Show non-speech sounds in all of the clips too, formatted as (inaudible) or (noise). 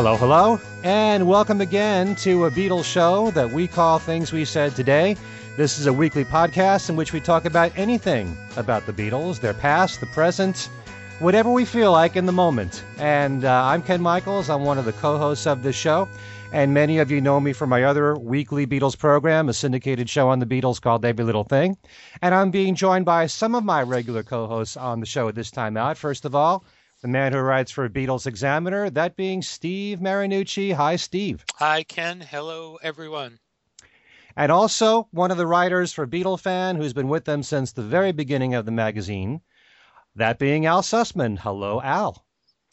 Hello, hello, and welcome again to a Beatles show that we call Things We Said Today. This is a weekly podcast in which we talk about anything about the Beatles, their past, the present, whatever we feel like in the moment. And uh, I'm Ken Michaels. I'm one of the co hosts of this show. And many of you know me from my other weekly Beatles program, a syndicated show on the Beatles called Every Little Thing. And I'm being joined by some of my regular co hosts on the show at this time out. First of all, the man who writes for Beatles Examiner, that being Steve Marinucci. Hi, Steve. Hi, Ken. Hello, everyone. And also one of the writers for Beatlefan, who's been with them since the very beginning of the magazine, that being Al Sussman. Hello, Al.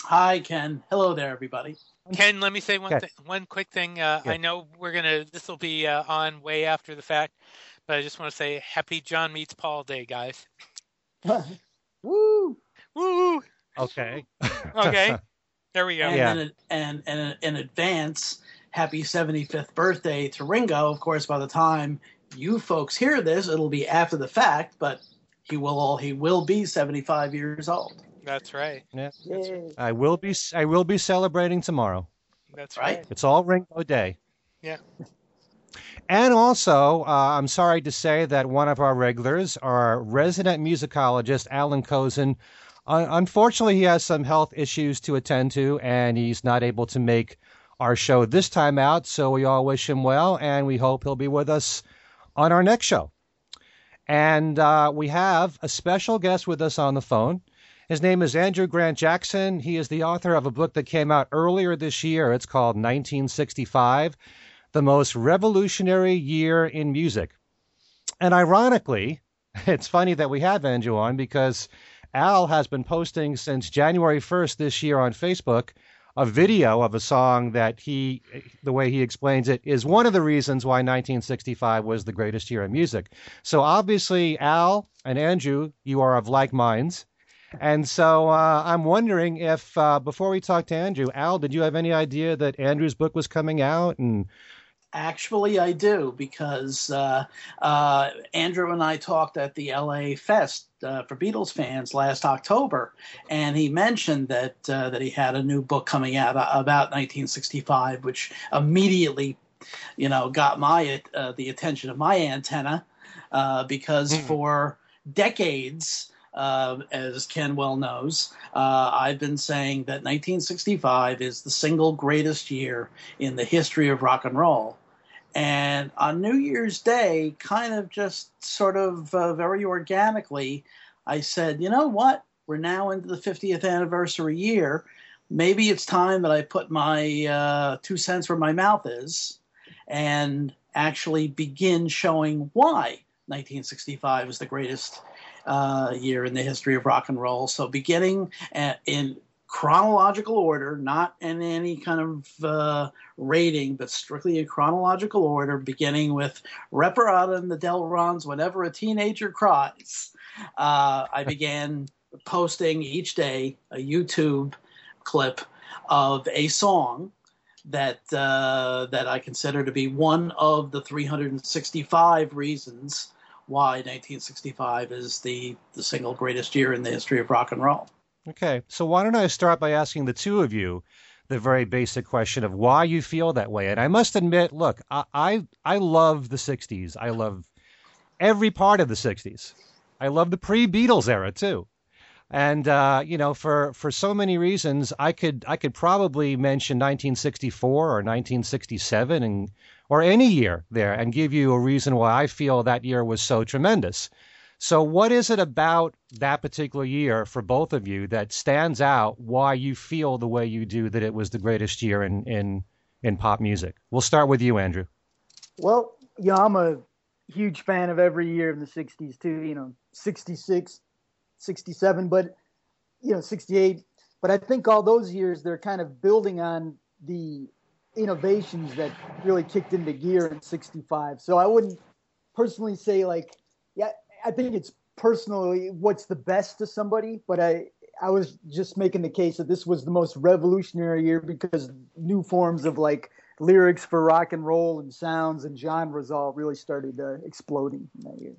Hi, Ken. Hello there, everybody. Ken, let me say one Okay. th- one quick thing. Uh, Yeah. I know we're gonna this will be uh, on way after the fact, but I just want to say Happy John Meets Paul Day, guys. (laughs) Woo! Woo! Okay. (laughs) Okay, there we go. And, Yeah. in, and, and in advance, happy 75th birthday to Ringo. Of course, by the time you folks hear this, it'll be after the fact, but he will all he will be 75 years old. That's right. I will be I will be celebrating tomorrow. That's Right. right. It's all Ringo Day. Yeah. And also, uh, I'm sorry to say that one of our regulars, our resident musicologist, Allan Kozinn, uh, unfortunately, he has some health issues to attend to, and he's not able to make our show this time out. So we all wish him well, and we hope he'll be with us on our next show. And uh, we have a special guest with us on the phone. His name is Andrew Grant Jackson. He is the author of a book that came out earlier this year. It's called 1965 The Most Revolutionary Year in Music. And ironically, (laughs) it's funny that we have Andrew on because Al has been posting since January 1st this year on Facebook a video of a song that he, the way he explains it, is one of the reasons why 1965 was the greatest year in music. So obviously, Al and Andrew, you are of like minds. And so uh, I'm wondering if, uh, before we talk to Andrew, Al, did you have any idea that Andrew's book was coming out? And Actually, I do because uh, uh, Andrew and I talked at the LA Fest uh, for Beatles fans last October, and he mentioned that uh, that he had a new book coming out about 1965, which immediately, you know, got my uh, the attention of my antenna uh, because Hmm. for decades. Uh, as Ken well knows, uh, I've been saying that 1965 is the single greatest year in the history of rock and roll. And on New Year's Day, kind of just sort of uh, very organically, I said, you know what? We're now into the 50th anniversary year. Maybe it's time that I put my uh, two cents where my mouth is and actually begin showing why 1965 is the greatest uh, year in the history of rock and roll. So, beginning at, in chronological order, not in any kind of uh, rating, but strictly in chronological order, beginning with Reparata and the Delrons, Whenever a Teenager Cries. Uh, I (laughs) began posting each day a YouTube clip of a song that uh, that I consider to be one of the 365 reasons why 1965 is the, the single greatest year in the history of rock and roll. Okay, so why don't I start by asking the two of you the very basic question of why you feel that way? And I must admit, look, I I, I love the '60s. I love every part of the '60s. I love the pre-Beatles era too. And uh, you know, for for so many reasons, I could I could probably mention 1964 or 1967 and or any year there and give you a reason why I feel that year was so tremendous. So, what is it about that particular year for both of you that stands out? Why you feel the way you do that it was the greatest year in in in pop music? We'll start with you, Andrew. Well, yeah, I'm a huge fan of every year in the 60s too, you know, 66, 67, but, you know, 68. But I think all those years, they're kind of building on the innovations that really kicked into gear in 65. So I wouldn't personally say, like, yeah, I think it's personally what's the best to somebody, but I, I was just making the case that this was the most revolutionary year because new forms of like lyrics for rock and roll and sounds and genres all really started uh, exploding in that year.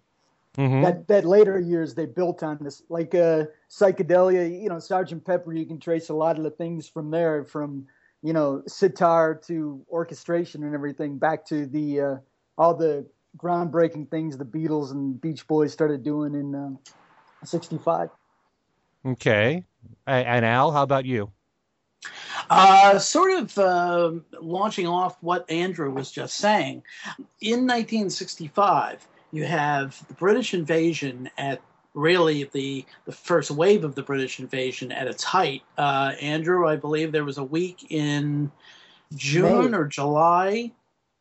Mhm. That that later years they built on this, like uh, psychedelia. You know, Sergeant Pepper. You can trace a lot of the things from there, from you know, sitar to orchestration and everything back to the uh, all the groundbreaking things the Beatles and Beach Boys started doing in '65. Uh, okay, and Al, how about you? Uh, sort of uh, launching off what Andrew was just saying. In 1965, you have the British invasion at really the the first wave of the British invasion at its height. Uh, Andrew, I believe there was a week in June May. or July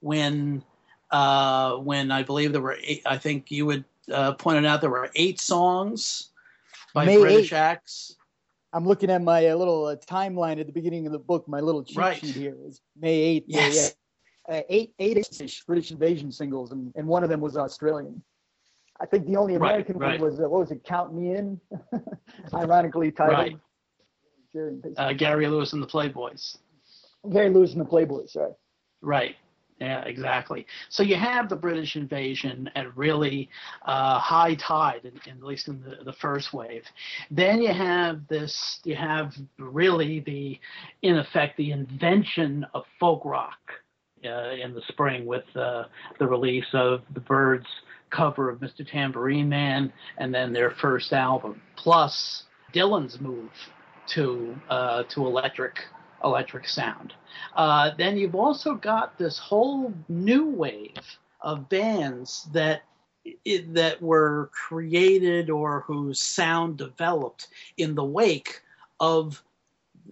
when uh, when I believe there were eight, I think you would uh, pointed out there were eight songs by May British 8th. acts. I'm looking at my uh, little uh, timeline at the beginning of the book. My little cheat right. sheet here is May 8th. Yes. Uh, eight eight British invasion singles, and, and one of them was Australian. I think the only American right, right. one was uh, what was it? Count Me In, (laughs) ironically titled. Right. Uh, Gary Lewis and the Playboys. Gary Lewis and the Playboys. Sorry. Right. Yeah, exactly. So you have the British invasion at really uh, high tide, in, in, at least in the, the first wave. Then you have this. You have really the, in effect, the invention of folk rock uh, in the spring with uh, the release of the Byrds' cover of Mr. Tambourine Man, and then their first album, plus Dylan's move to uh, to electric electric sound. Uh, then you've also got this whole new wave of bands that that were created or whose sound developed in the wake of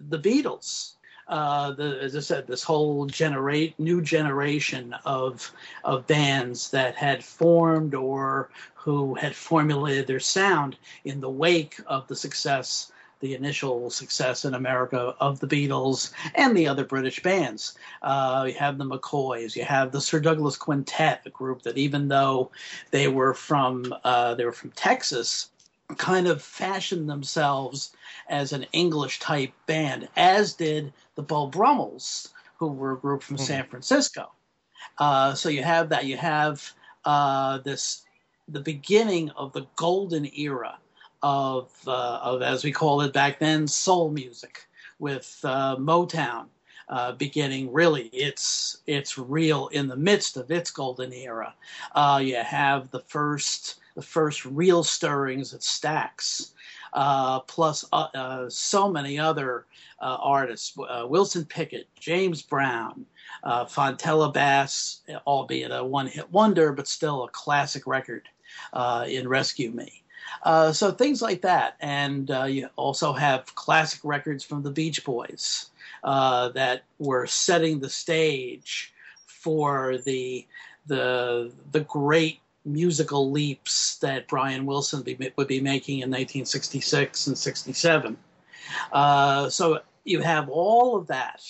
the Beatles uh, the, as I said, this whole generate new generation of of bands that had formed or who had formulated their sound in the wake of the success, the initial success in America of the Beatles and the other British bands. Uh, you have the McCoys, you have the Sir Douglas Quintet, a group that even though they were from uh, they were from Texas, kind of fashioned themselves as an English type band, as did the Beau Brummels, who were a group from mm-hmm. San Francisco. Uh, so you have that. You have uh, this the beginning of the golden era of uh, of as we called it back then, soul music with uh, Motown. Uh, beginning really it's it's real in the midst of its golden era uh, you have the first the first real stirrings at Stax, uh, plus uh, uh, so many other uh, artists uh, Wilson Pickett, James Brown, Fontella Bass, albeit a one hit wonder, but still a classic record in Rescue Me. so things like that. And you also have classic records from the Beach Boys that were setting the stage for the the the great musical leaps that Brian Wilson be, would be making in 1966 and 67. Uh, so you have all of that,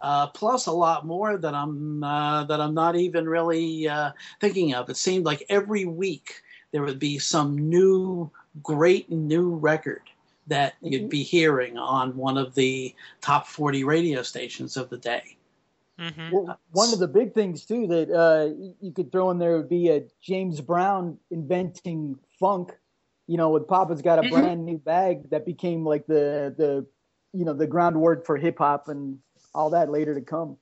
uh, plus a lot more that I'm uh, that I'm not even really uh, thinking of. It seemed like every week there would be some new, great new record that mm-hmm. you'd be hearing on one of the top 40 radio stations of the day. Mm-hmm. Well, one of the big things too that uh, you could throw in there would be a James Brown inventing funk. You know, with Papa's got a mm-hmm. brand new bag that became like the the you know the groundwork for hip hop and all that later to come.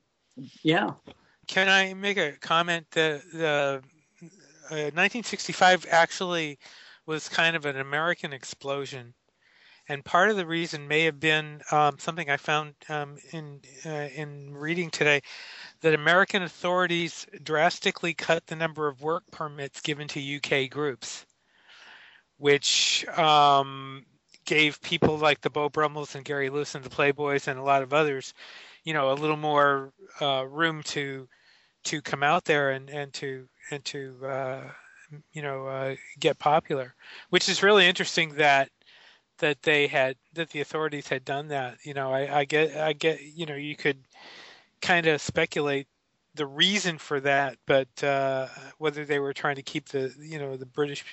Yeah. Can I make a comment? The the uh, 1965 actually was kind of an American explosion and part of the reason may have been um, something I found um, in uh, in reading today that American authorities drastically cut the number of work permits given to UK groups, which um, gave people like the Beau Brummels and Gary Lewis and the Playboys and a lot of others, you know, a little more uh, room to to come out there and, and to and to uh, you know uh, get popular, which is really interesting that that they had that the authorities had done that. You know, I, I get I get you know you could kind of speculate the reason for that, but uh, whether they were trying to keep the you know the British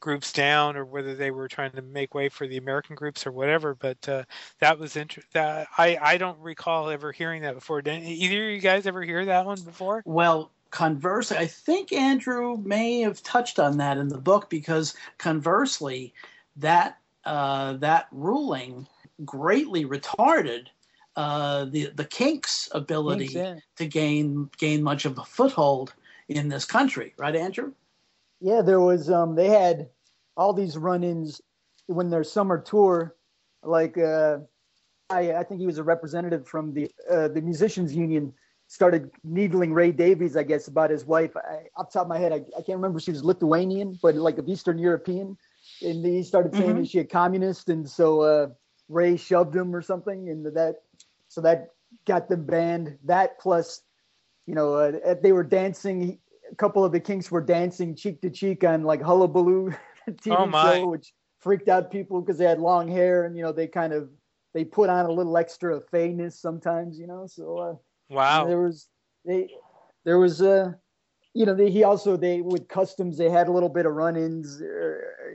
groups down or whether they were trying to make way for the American groups or whatever. But uh, that was interesting. I I don't recall ever hearing that before. Did either of you guys ever hear that one before? Well, conversely, I think Andrew may have touched on that in the book because conversely, that uh, that ruling greatly retarded uh, the the Kinks' ability Kinks, yeah. to gain gain much of a foothold in this country, right, Andrew? Yeah, there was. Um, they had all these run-ins when their summer tour. Like, uh, I, I think he was a representative from the uh, the musicians union. Started needling Ray Davies, I guess, about his wife. I, off the top of my head, I, I can't remember if she was Lithuanian, but like of Eastern European. And he started saying Mhm. is she a communist, and so uh, Ray shoved him or something, and that so that got them banned. That plus, you know, uh, they were dancing. A couple of the Kinks were dancing cheek to cheek on like Hullabaloo (laughs) TV Oh, show, which freaked out people because they had long hair and you know they kind of they put on a little extra fayness sometimes, you know. So uh, Wow. there was they there was uh you know they, he also they with customs they had a little bit of run-ins uh,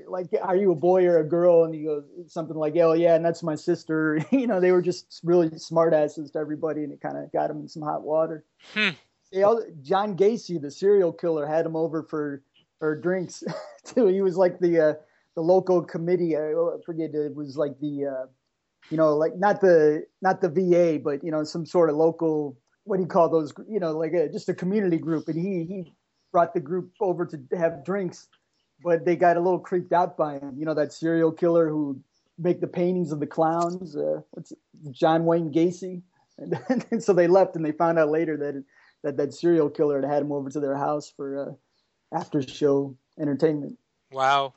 like are you a boy or a girl? And he goes something like oh yeah and that's my sister. (laughs) You know they were just really smart asses to everybody and it kind of got him in some hot water. Hmm. they all, john gacy the serial killer had him over for for drinks (laughs) too. He was like the uh the local committee i forget it was like the uh you know like not the not the va but you know some sort of local what do you call those you know like a, just a community group and he he brought the group over to have drinks but they got a little creeped out by him. You know that serial killer who make the paintings of the clowns uh what's john wayne gacy? And, and (laughs) so they left and they found out later that that that serial killer had had him over to their house for uh after show entertainment. Wow.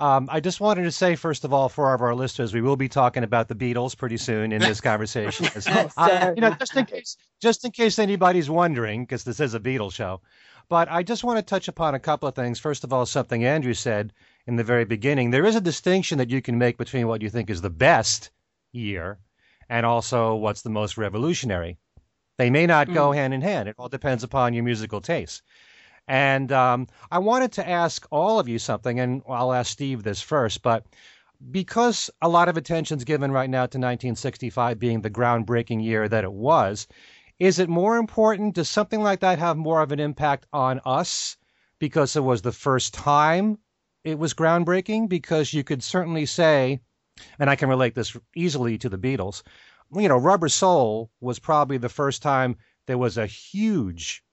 Um, I just wanted to say, first of all, for all of our listeners, we will be talking about the Beatles pretty soon in this (laughs) conversation. As- Yes, I- uh, you know, just in case, just in case anybody's wondering, because this is a Beatles show. But I just want to touch upon a couple of things. First of all, something Andrew said in the very beginning. There is a distinction that you can make between what you think is the best year and also what's the most revolutionary. They may not go hand in hand. It all depends upon your musical taste. And um, I wanted to ask all of you something, and I'll ask Steve this first, but because a lot of attention's given right now to 1965 being the groundbreaking year that it was, is it more important? Does something like that have more of an impact on us because it was the first time it was groundbreaking? Because you could certainly say, and I can relate this easily to the Beatles, you know, Rubber Soul was probably the first time there was a huge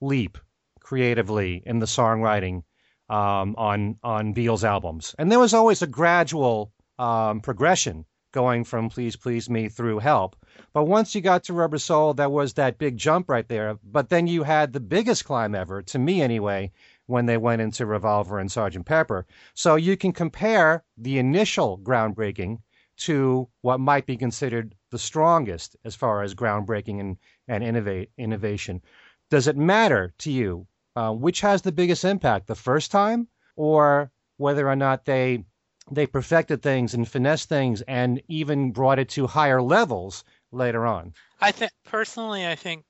leap creatively in the songwriting um, on on Beatles albums, and there was always a gradual um, progression going from "Please Please Me" through "Help." But once you got to Rubber Soul, there was that big jump right there. But then you had the biggest climb ever, to me anyway, when they went into Revolver and Sgt. Pepper. So you can compare the initial groundbreaking to what might be considered the strongest as far as groundbreaking and, and innovate innovation. Does it matter to you uh, which has the biggest impact, the first time, or whether or not they they perfected things and finessed things and even brought it to higher levels later on? I think personally, I think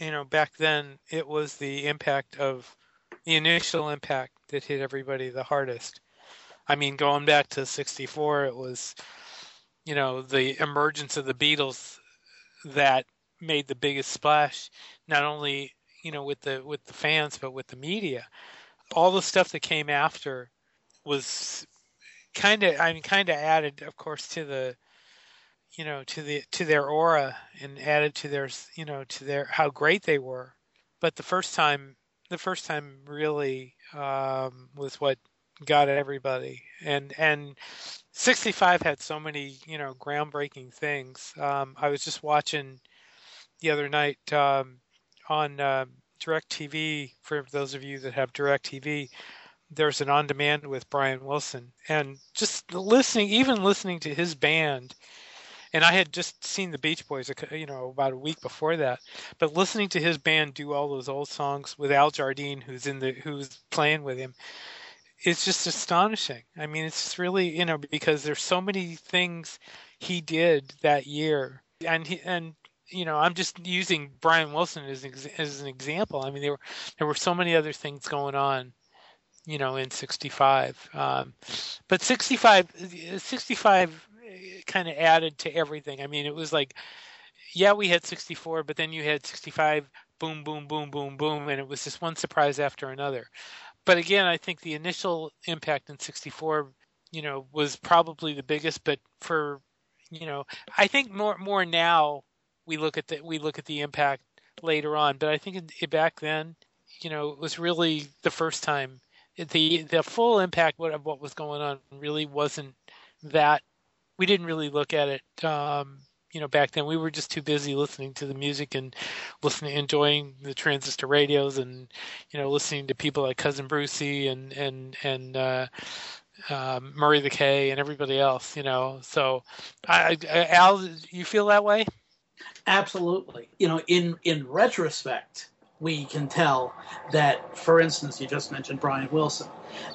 you know back then it was the impact of the initial impact that hit everybody the hardest. I mean, going back to '64, it was you know the emergence of the Beatles that made the biggest splash, not only you know with the with the fans but with the media. All the stuff that came after was kind of I mean kind of added, of course, to the you know to the to their aura and added to their you know to their how great they were. But the first time the first time really um, was what got everybody. And and 65 had so many you know groundbreaking things. Um, i was just watching the other night um, on uh, direct tv for those of you that have direct tv there's an on demand with brian wilson and just listening even listening to his band and I had just seen the Beach Boys, you know, about a week before that. But listening to his band do all those old songs with Al Jardine, who's in the who's playing with him, it's just astonishing. I mean, it's really, you know, because there's so many things he did that year, and he and you know, I'm just using Brian Wilson as as an example. I mean, there were there were so many other things going on you know in 65 um, but 65 65 kind of added to everything. I mean it was like yeah we had 64 but then you had 65 boom boom boom boom boom and it was just one surprise after another. But again i think the initial impact in 64 you know was probably the biggest but for you know, I think more more now we look at the we look at the impact later on, but I think it, back then, you know, it was really the first time the the full impact of what was going on really wasn't that we didn't really look at it um, you know back then we were just too busy listening to the music and listening enjoying the transistor radios and you know listening to people like cousin brucie and and and uh, um, Murray the K and everybody else, you know. So, I, I, Al, you feel that way? Absolutely. You know, in in retrospect, we can tell that, for instance, you just mentioned Brian Wilson,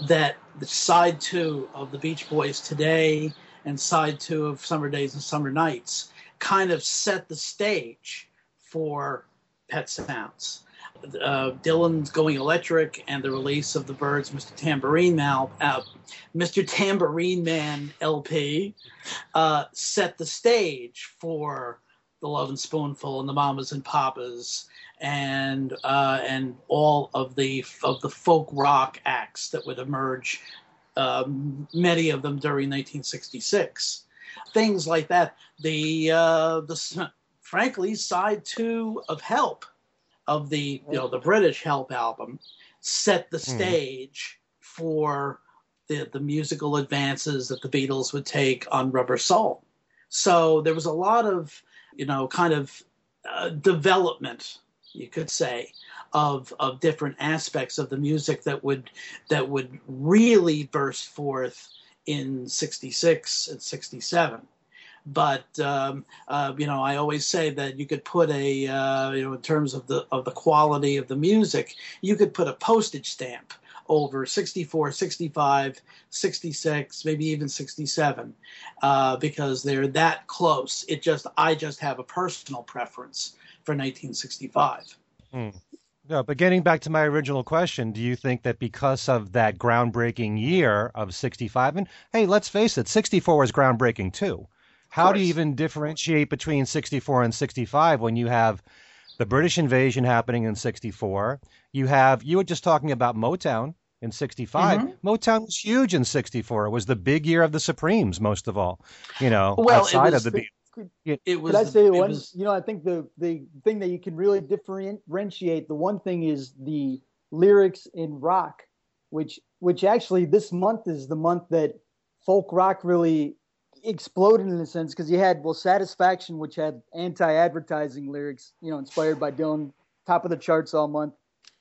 that the side two of the Beach Boys today and side two of Summer Days and Summer Nights kind of set the stage for Pet Sounds. Uh, Dylan's Going Electric and the release of the Byrds' Mr. Tambourine Man, uh, Mr. Tambourine Man LP uh, set the stage for the Lovin' Spoonful and the Mamas and Papas and uh, and all of the of the folk rock acts that would emerge, um, many of them during 1966, things like that. The uh, the frankly side two of Help, of the you know the British Help album, set the hmm. stage mm. for the the musical advances that the Beatles would take on Rubber Soul. So there was a lot of you know kind of uh, development you could say, of of different aspects of the music that would that would really burst forth in '66 and '67. But um, uh, you know, I always say that you could put a uh, you know in terms of the of the quality of the music, you could put a postage stamp over 64, 65, 66, maybe even 67, uh, because they're that close. It just I just have a personal preference for 1965. Hmm. No, but getting back to my original question, do you think that because of that groundbreaking year of 65, and hey, let's face it, 64 was groundbreaking too. How do you even differentiate between 64 and 65 when you have the British invasion happening in 64? You have, you were just talking about Motown in 65. Mm-hmm. Motown was huge in 64. It was the big year of the Supremes, most of all, you know, well, outside of the Beatles could, it was, could I say one? Was, you know, I think the the thing that you can really differentiate the one thing is the lyrics in rock, which which actually this month is the month that folk rock really exploded in a sense because you had well satisfaction which had anti-advertising lyrics you know inspired by dylan top of the charts all month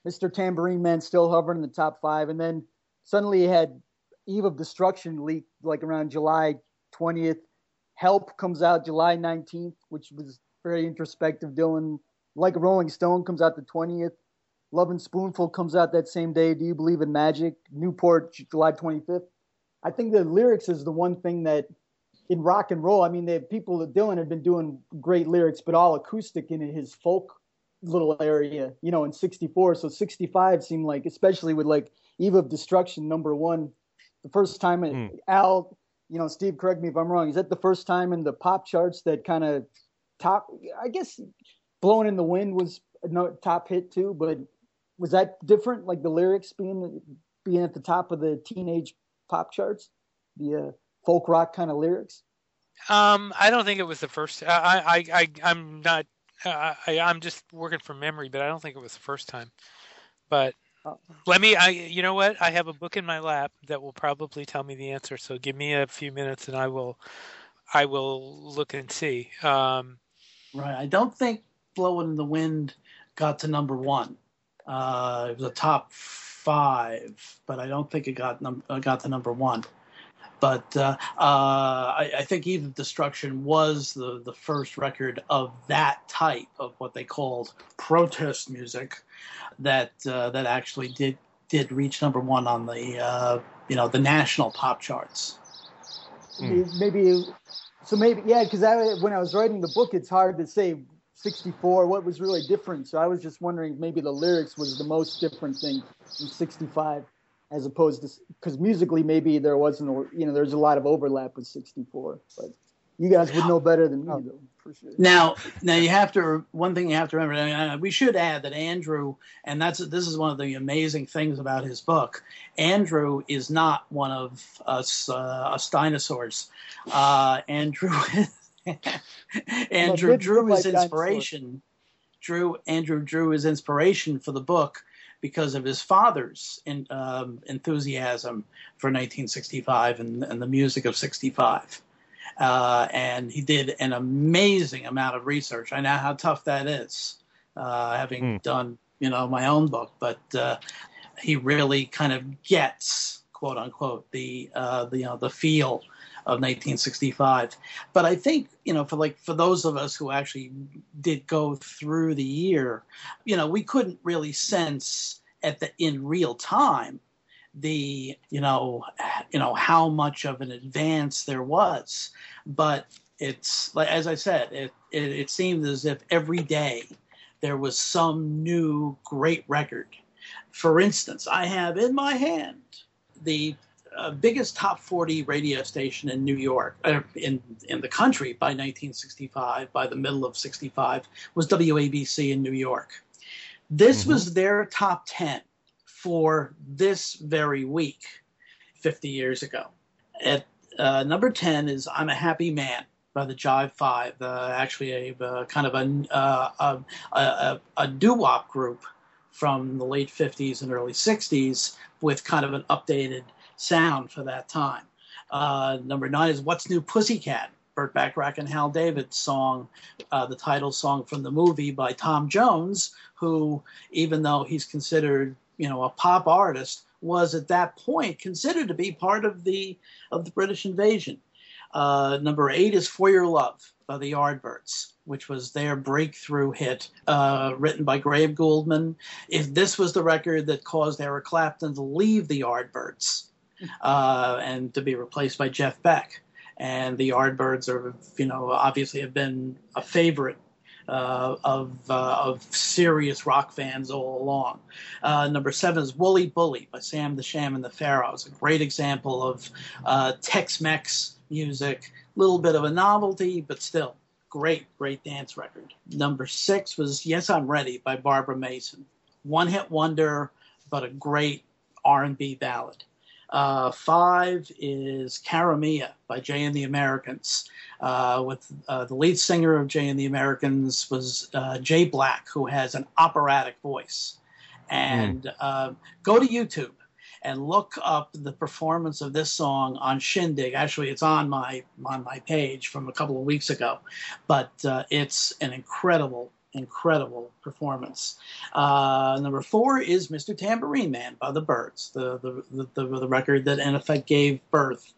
mr tambourine man still hovering in the top five and then suddenly had eve of destruction leaked like around july 20th Help comes out July 19th, which was very introspective. Dylan, like Rolling Stone, comes out the 20th. Lovin' Spoonful comes out that same day. Do you believe in magic? Newport, July 25th. I think the lyrics is the one thing that in rock and roll, I mean, the people that Dylan had been doing great lyrics, but all acoustic in his folk little area, you know, in 64. So 65 seemed like, especially with like Eve of Destruction, number one, the first time mm. Al you know, Steve, correct me if I'm wrong. Is that the first time in the pop charts that kind of top? I guess "Blowing in the Wind" was a top hit too, but was that different? Like the lyrics being being at the top of the teenage pop charts, the uh, folk rock kind of lyrics. Um, I don't think it was the first. I, I, I, I'm not. Uh, I, I'm just working from memory, but I don't think it was the first time. But let me. I. You know what? I have a book in my lap that will probably tell me the answer. So give me a few minutes, and I will. I will look and see. Um, right. I don't think "Blowing in the Wind" got to number one. Uh, it was a top five, but I don't think it got num- uh, got to number one. But uh, uh, I, I, think Eve of Destruction was the, the first record of that type of what they called protest music that uh, that actually did did reach number one on the uh, you know the national pop charts. Maybe so. Maybe yeah, because when I was writing the book, it's hard to say 64 what was really different. So I was just wondering maybe the lyrics was the most different thing in 65 as opposed to because musically maybe there wasn't you know there's a lot of overlap with 64 but you guys would know better than me though for sure now now you have to one thing you have to remember we should add that andrew and that's this is one of the amazing things about his book andrew is not one of us uh, us dinosaurs uh, andrew (laughs) Andrew drew his inspiration. Drew Andrew drew his inspiration for the book because of his father's in, um, enthusiasm for 1965 and, and, the music of 65. Uh, and he did an amazing amount of research. I know how tough that is, uh, having mm. done you know my own book, but uh, he really kind of gets quote unquote the uh, the you know the feel of 1965. But I think you know for like for those of us who actually did go through the year, you know we couldn't really sense at the in real time the you know you know how much of an advance there was but it's like as i said it, it it seemed as if every day there was some new great record for instance i have in my hand the uh, biggest top 40 radio station in New York, uh, in in the country by 1965, by the middle of 65, was WABC in New York. This mm-hmm. was their top 10 for this very week, 50 years ago. At uh, number 10 is "I'm a Happy Man." By the Jive Five, uh, actually a uh, kind of a, uh, a, a, a doo-wop group from the late 50s and early 60s with kind of an updated sound for that time. Uh, number nine is What's New Pussycat? Burt Bacharach and Hal David song, uh, the title song from the movie by Tom Jones, who, even though he's considered, you know, a pop artist, was at that point considered to be part of the of the British invasion. Uh, number eight is For Your Love by the Yardbirds, which was their breakthrough hit, uh, written by Graham Gouldman. If this was the record that caused Eric Clapton to leave the Yardbirds uh, and to be replaced by Jeff Beck. And the Yardbirds are, you know, obviously have been a favorite uh, of uh, of serious rock fans all along. Uh, number seven is Wooly Bully by Sam the Sham and the Pharaohs, a great example of uh, Tex-Mex music, a little bit of a novelty, but still great, great dance record. Number six was Yes I'm Ready by Barbara Mason, one hit wonder, but a great R&B ballad. Uh, five is Cara Mia by Jay and the Americans. Uh, with uh, the lead singer of Jay and the Americans was uh, Jay Black, who has an operatic voice. And mm. go to YouTube and look up the performance of this song on Shindig. Actually, it's on my on my page from a couple of weeks ago, but uh, it's an incredible incredible performance. Uh, number four is Mr. Tambourine Man by the Byrds, the the, the, the record that in effect gave birth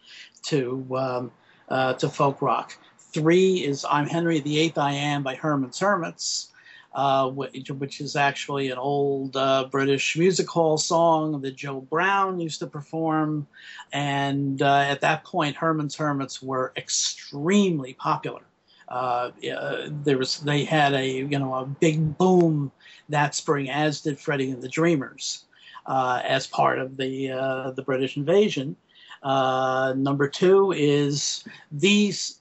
to um, uh, to folk rock. Three is I'm Henry the Eighth I Am by Herman's Hermits. Uh, which, which, is actually an old uh, British music hall song that Joe Brown used to perform. And uh, at that point, Herman's Hermits were extremely popular. Uh, there was they had a you know a big boom that spring, as did Freddie and the Dreamers, uh, as part of the uh, the British invasion. Uh, number two is these,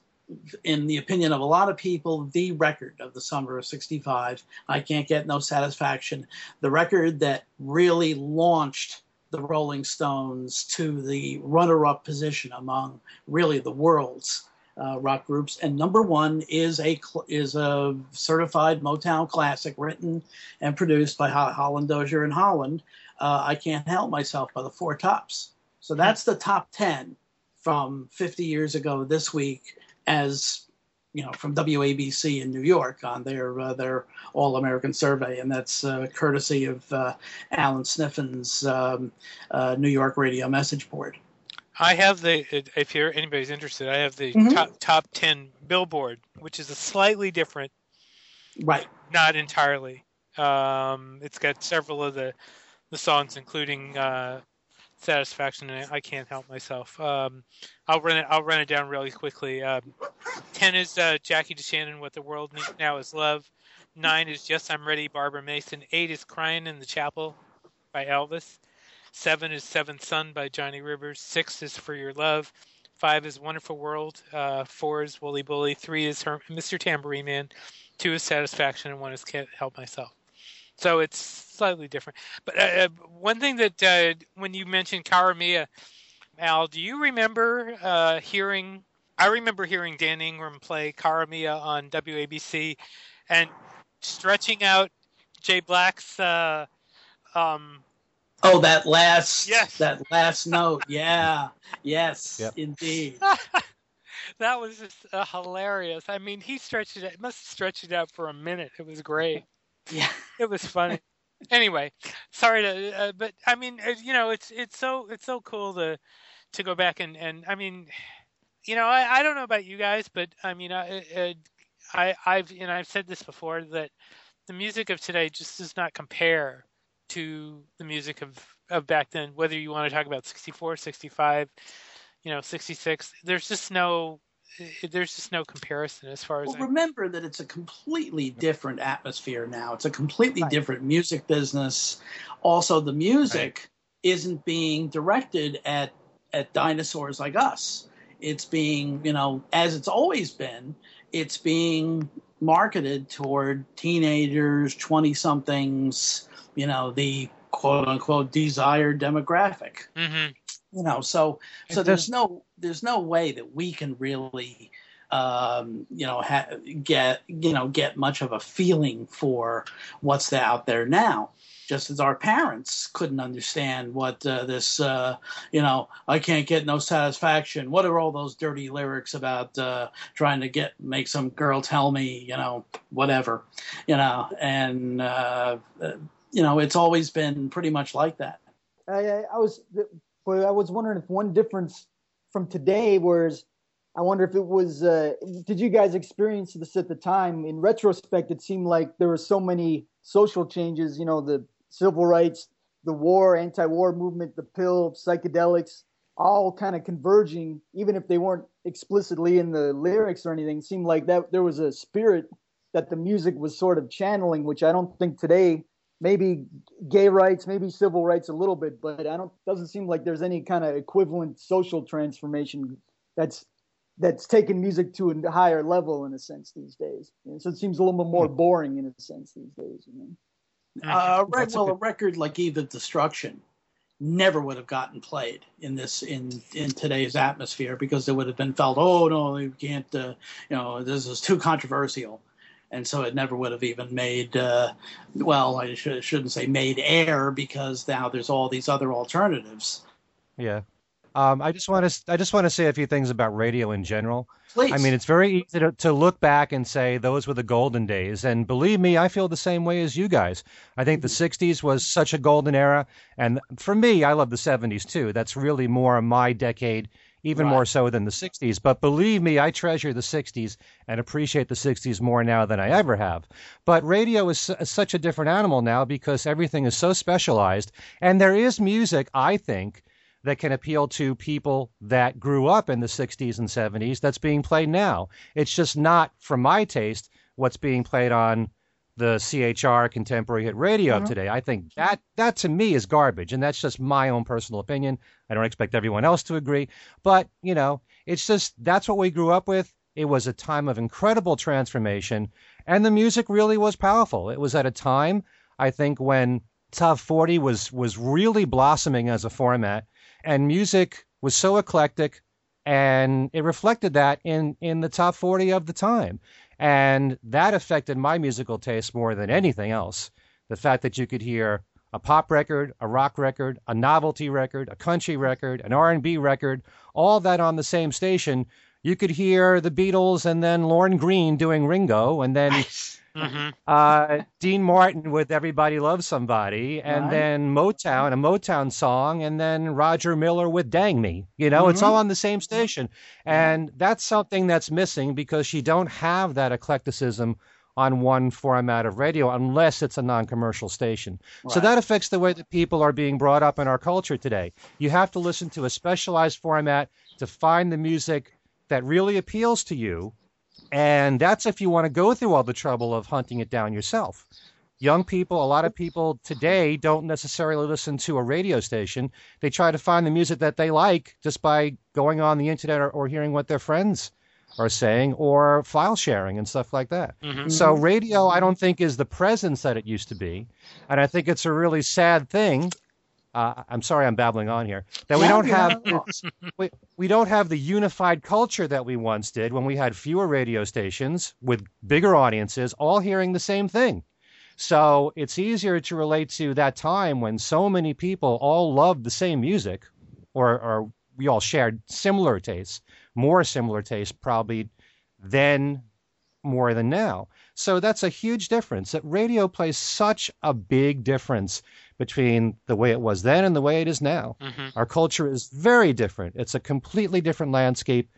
in the opinion of a lot of people, the record of the summer of '65. I can't get no satisfaction. The record that really launched the Rolling Stones to the runner-up position among really the world's uh, rock groups, and number one is a is a certified Motown classic written and produced by Holland Dozier and Holland. Uh, I can't help myself by the Four Tops. So that's the top ten from 50 years ago this week, as you know from WABC in New York on their uh, their All American Survey, and that's uh, courtesy of uh, Alan Sniffen's um, uh, New York Radio Message Board. I have the if you're anybody's interested, I have the mm-hmm. top top ten Billboard, which is a slightly different, right? Not entirely. Um, it's got several of the the songs, including uh, "Satisfaction" and "I Can't Help Myself." Um, I'll run it. I'll run it down really quickly. Um, Ten is uh, Jackie DeShannon. What the world needs now is love. Nine is Yes I'm Ready. Barbara Mason. Eight is Crying in the Chapel by Elvis. Seven is Seventh Son by Johnny Rivers. Six is For Your Love. Five is Wonderful World. Uh, four is Wooly Bully. Three is Her- Mr. Tambourine Man. Two is Satisfaction, and one is Can't Help Myself. So it's slightly different. But uh, uh one thing that uh, when you mentioned Cara Mia, Al, do you remember uh, hearing? I remember hearing Dan Ingram play Cara Mia on WABC, and stretching out Jay Black's. Uh, um, oh, that last. Yes. That last note. (laughs) Yeah. Yes. Yep. Indeed. (laughs) that was just uh, hilarious. I mean, he stretched it. Must have stretched it out for a minute. It was great. (laughs) Yeah. It was funny. anyway, sorry to, uh, but I mean, uh, you know, it's it's so it's so cool to to go back and and I mean, you know, I, I don't know about you guys, but I mean, I, I I've you know I've said this before that the music of today just does not compare to the music of of back then. Whether you want to talk about 64, 65, you know, 66, there's just no eh, there's just no comparison as far as well, remember that it's a completely different atmosphere now it's a completely right. different music business also the music right. isn't being directed at at dinosaurs like us it's being, you know, as it's always been, it's being marketed toward teenagers, 20 somethings, you know, the quote unquote desired demographic. Mm-hmm. You know, so so there's no there's no way that we can really um, you know ha- get you know get much of a feeling for what's out there now just as our parents couldn't understand what uh, this, uh, you know, I can't get no satisfaction. What are all those dirty lyrics about uh, trying to get make some girl tell me, you know, whatever, you know, and uh, uh, you know, it's always been pretty much like that. I, I was, I was wondering if one difference from today was. I wonder if it was. Uh, did you guys experience this at the time? In retrospect, it seemed like there were so many social changes. You know, the civil rights, the war, anti-war movement, the pill, psychedelics, all kind of converging, even if they weren't explicitly in the lyrics or anything. Seemed like that there was a spirit that the music was sort of channeling, which I don't think today. Maybe gay rights, maybe civil rights a little bit, but I don't. Doesn't seem like there's any kind of equivalent social transformation that's that's taken music to a higher level in a sense these days. And so it seems a little bit more boring in a sense these days. You know? Uh, right, well, a, a record like Eve of Destruction never would have gotten played in this in in today's atmosphere because it would have been felt, oh no, you can't, uh, you know, this is too controversial, and so it never would have even made. Uh, well, I should, shouldn't say made air because now there's all these other alternatives. Yeah. Um, I just want to I just want to say a few things about radio in general. Please. I mean, it's very easy to, to look back and say those were the golden days, and believe me, I feel the same way as you guys. I think the '60s was such a golden era, and for me, I love the '70s too. That's really more my decade, even right. more so than the '60s. But believe me, I treasure the '60s and appreciate the '60s more now than I ever have. But radio is such a different animal now because everything is so specialized, and there is music, I think that can appeal to people that grew up in the 60s and 70s that's being played now. It's just not, for my taste, what's being played on the CHR contemporary hit radio mm-hmm. today. I think that that to me is garbage, and that's just my own personal opinion. I don't expect everyone else to agree, but you know, it's just that's what we grew up with. It was a time of incredible transformation, and the music really was powerful. It was at a time, I think, when top 40 was was really blossoming as a format and music was so eclectic and it reflected that in in the top 40 of the time and that affected my musical taste more than anything else. The fact that you could hear a pop record a rock record a novelty record a country record an r&b record all that on the same station. You could hear the beatles and then lorne Greene doing ringo and then Mm-hmm. Uh, Dean Martin with Everybody Loves Somebody, and right. then Motown, a Motown song, and then Roger Miller with Dang Me. You know, mm-hmm. it's all on the same station. And that's something that's missing because you don't have that eclecticism on one format of radio unless it's a non commercial station. Right. So that affects the way that people are being brought up in our culture today. You have to listen to a specialized format to find the music that really appeals to you and that's if you want to go through all the trouble of hunting it down yourself. Young people, a lot of people today don't necessarily listen to a radio station. They try to find the music that they like just by going on the internet or, or hearing what their friends are saying or file sharing and stuff like that. Mm-hmm. So radio I don't think is the presence that it used to be. And I think it's a really sad thing uh, I'm sorry, I'm babbling on here. That we don't have (laughs) we, we don't have the unified culture that we once did when we had fewer radio stations with bigger audiences, all hearing the same thing. So it's easier to relate to that time when so many people all loved the same music, or or we all shared similar tastes, more similar tastes probably then more than now. So that's a huge difference. That radio plays such a big difference between the way it was then and the way it is now. hmm Our culture is very different. It's a completely different landscape.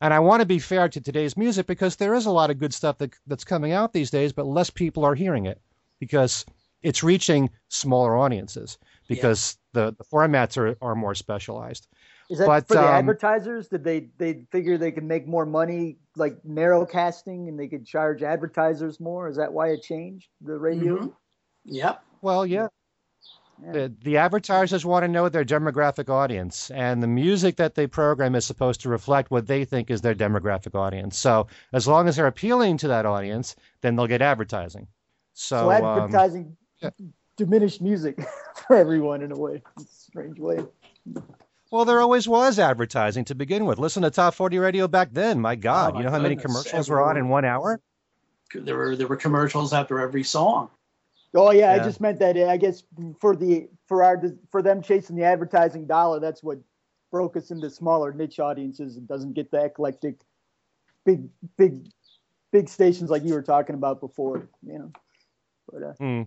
And I want to be fair to today's music because there is a lot of good stuff that, that's coming out these days, but less people are hearing it because it's reaching smaller audiences because the, the formats are, are more specialized. Is that But, for the um, advertisers? Did they they figure they could make more money like narrow casting and they could charge advertisers more? Is that why it changed the radio? Mhm. Yep. Well, yeah. Yeah. The, the advertisers want to know their demographic audience, and the music that they program is supposed to reflect what they think is their demographic audience. So, as long as they're appealing to that audience, then they'll get advertising. So, So, um, advertising yeah. diminished music (laughs) for everyone in a way, It's a strange way. Well, there always was advertising to begin with. Listen to Top 40 Radio back then. My God, Oh, my you know how many goodness, commercials were on in one hour? There were there were commercials after every song. Oh yeah, I just meant that. I guess for the for our for them chasing the advertising dollar, that's what broke us into smaller niche audiences and doesn't get the eclectic, big big big stations like you were talking about before. You know, but uh, Hmm.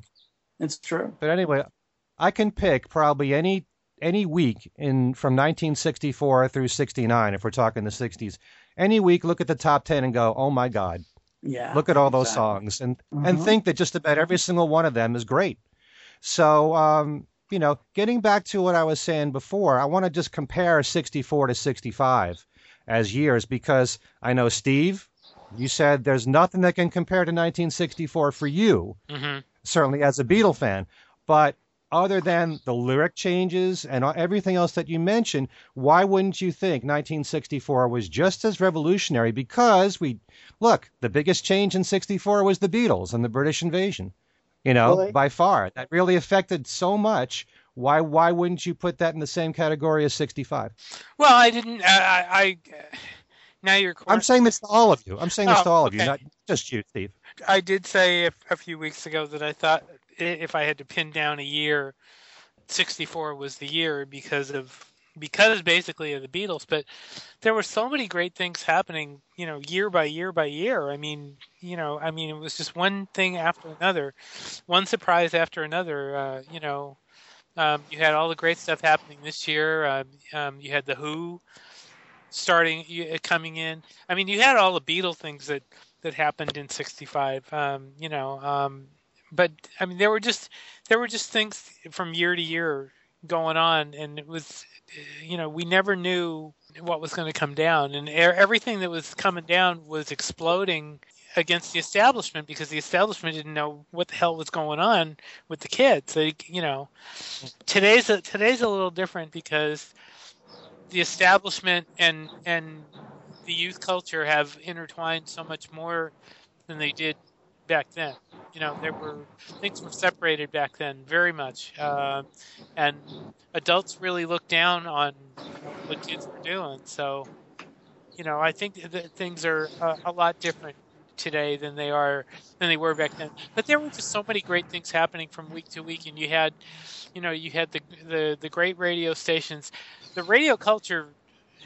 It's true. But anyway, I can pick probably any any week in from 1964 through 69, if we're talking the 60s. Any week, look at the top 10 and go, "Oh my God, Yeah. look at all those exactly. songs," and and Mhm. think that just about every single one of them is great. So, um, you know, getting back to what I was saying before, I want to just compare 64 to 65 as years because I know Steve, you said there's nothing that can compare to 1964 for you hmm certainly as a Beatle fan. But other than the lyric changes and everything else that you mentioned, why wouldn't you think 1964 was just as revolutionary? Because we look, the biggest change in 64 was the Beatles and the British invasion. You know, Well, they- by far, that really affected so much. Why why wouldn't you put that in the same category as 65? Well, I didn't. I. I, I now you're. I'm saying this to all of you. I'm saying this Oh, to all of you, not just you, Steve. I did say a, a few weeks ago that I thought i- if I had to pin down a year, 64 was the year because of because basically of the Beatles. But there were so many great things happening, you know, year by year by year. I mean, you know, I mean, it was just one thing after another, one surprise after another. Uh, you know, um, you had all the great stuff happening this year. Um, um, you had the Who starting you- coming in. I mean, you had all the Beatle things that that happened in '65. Um, you know, um, but I mean, there were just there were just things from year to year going on, and it was, you know, we never knew what was going to come down, and everything that was coming down was exploding against the establishment because the establishment didn't know what the hell was going on with the kids. They, you know, today's a, today's a little different because the establishment and and the youth culture have intertwined so much more than they did back then. You know, there were things were separated back then very much, uh, and adults really looked down on what kids were doing. So, you know, I think that things are a, a lot different today than they are than they were back then. But there were just so many great things happening from week to week, and you had, you know, you had the the, the great radio stations. The radio culture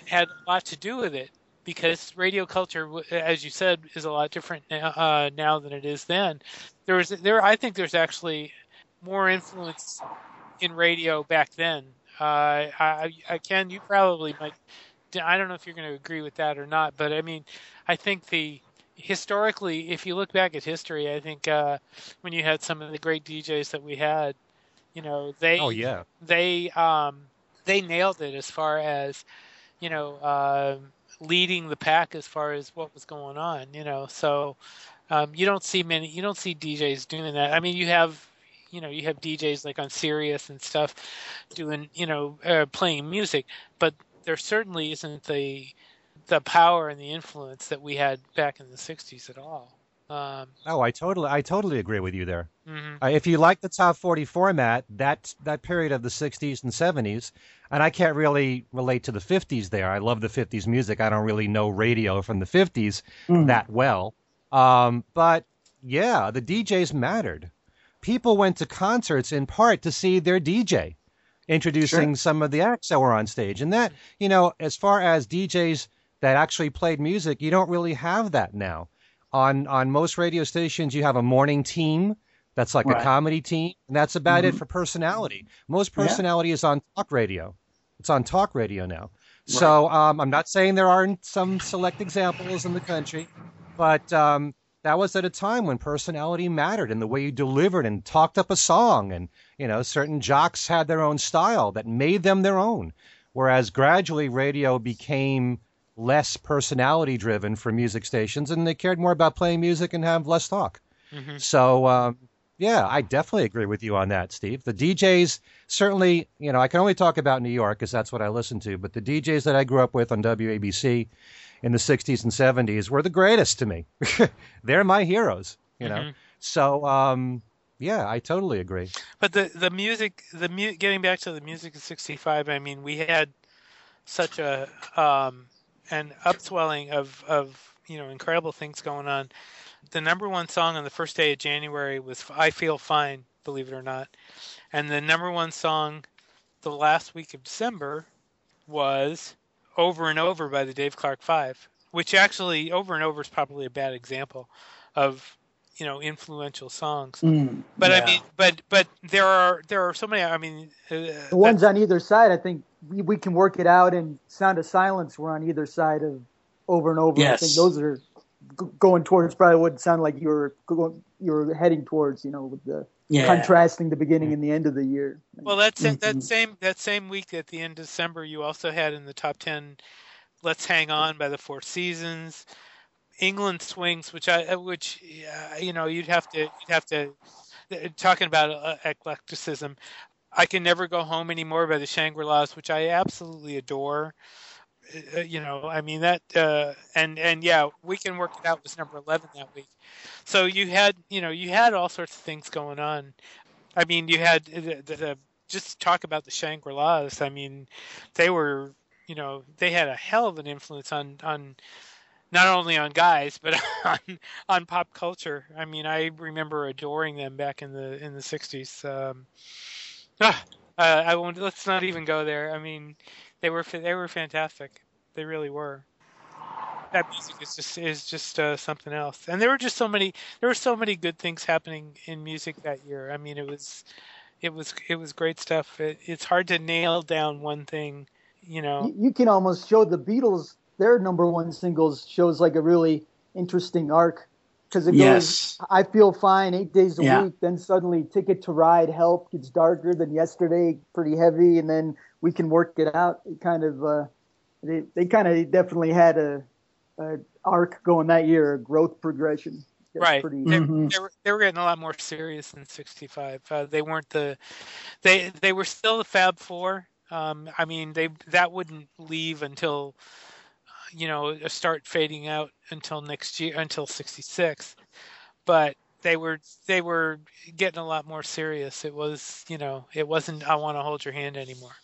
had a lot to do with it because radio culture, as you said, is a lot different now, uh, now than it is then. There was there, I think there's actually more influence in radio back then. Uh, I, I, Ken, you probably might. I don't know if you're going to agree with that or not, but I mean, I think the historically, if you look back at history, I think uh, when you had some of the great DJs that we had, you know, they Oh yeah. they um, they nailed it as far as you know uh, leading the pack as far as what was going on. You know, so um, you don't see many you don't see DJs doing that. I mean, you have you know you have DJs like on Sirius and stuff doing you know uh, playing music, but there certainly isn't the the power and the influence that we had back in the '60s at all. Um, Oh, I totally I totally agree with you there. hmm Uh, if you like the top 40 format, that that period of the 60s and 70s, and I can't really relate to the 50s there. I love the 50s music. I don't really know radio from the 50s mm. that well. Um, but yeah, the DJs mattered. People went to concerts in part to see their DJ introducing sure. some of the acts that were on stage. And that, you know, as far as DJs that actually played music, you don't really have that now. On on most radio stations, you have a morning team that's like right. a comedy team, and that's about mm-hmm. it for personality. Most personality yeah. is on talk radio. It's on talk radio now. Right. So um, I'm not saying there aren't some select examples in the country, but um, that was at a time when personality mattered and the way you delivered and talked up a song and you know certain jocks had their own style that made them their own whereas gradually radio became less personality driven for music stations and they cared more about playing music and have less talk mm-hmm. so um, yeah i definitely agree with you on that steve the djs certainly you know i can only talk about new york because that's what i listen to but the djs that i grew up with on wabc in the 60s and 70s were the greatest to me. (laughs) They're my heroes, you know. Mm-hmm. So, um, yeah, I totally agree. But the the music, the mu- getting back to the music of '65, I mean, we had such a um, an upswelling of of you know incredible things going on. The number one song on the first day of January was "I Feel Fine," believe it or not, and the number one song the last week of December was over and over by the Dave Clark Five, which actually over and over is probably a bad example of you know influential songs. Mm, but yeah. I mean, but but there are there are so many. I mean, uh, the ones on either side, I think we, we can work it out. And Sound of Silence were on either side of over and over. Yes. I think those are going towards probably would sound like you're going you're heading towards. You know, with the yeah. contrasting the beginning and the end of the year. Well, that's mm-hmm. that same that same week at the end of December, you also had in the top ten, "Let's Hang On" by the Four Seasons, England Swings, which I which uh, you know you'd have to you'd have to uh, talking about uh, eclecticism. I can never go home anymore by the Shangri La's, which I absolutely adore. Uh, you know, I mean that, uh, and and yeah, we can work it out was number eleven that week. So you had, you know, you had all sorts of things going on. I mean, you had the, the, the just talk about the Shangri La's. I mean, they were, you know, they had a hell of an influence on on not only on guys but (laughs) on on pop culture. I mean, I remember adoring them back in the in the '60s. Um, uh, I won't. Let's not even go there. I mean, they were they were fantastic. They really were. That music is just is just uh, something else. And there were just so many there were so many good things happening in music that year. I mean, it was it was it was great stuff. It, it's hard to nail down one thing. You know, you can almost show the Beatles their number one singles shows like a really interesting arc because it yes. goes I feel fine eight days a yeah. week, then suddenly Ticket to Ride, Help gets darker than yesterday, pretty heavy, and then we can work it out. It kind of uh, they they kind of definitely had a, a, arc going that year, a growth progression. right, pretty, they, mm-hmm. they, were they were getting a lot more serious in '65. Uh, they weren't the they they were still the Fab Four. Um, I mean, they that wouldn't leave until you know start fading out until next year until 66 but they were they were getting a lot more serious. It was you know it wasn't i want to hold your hand anymore.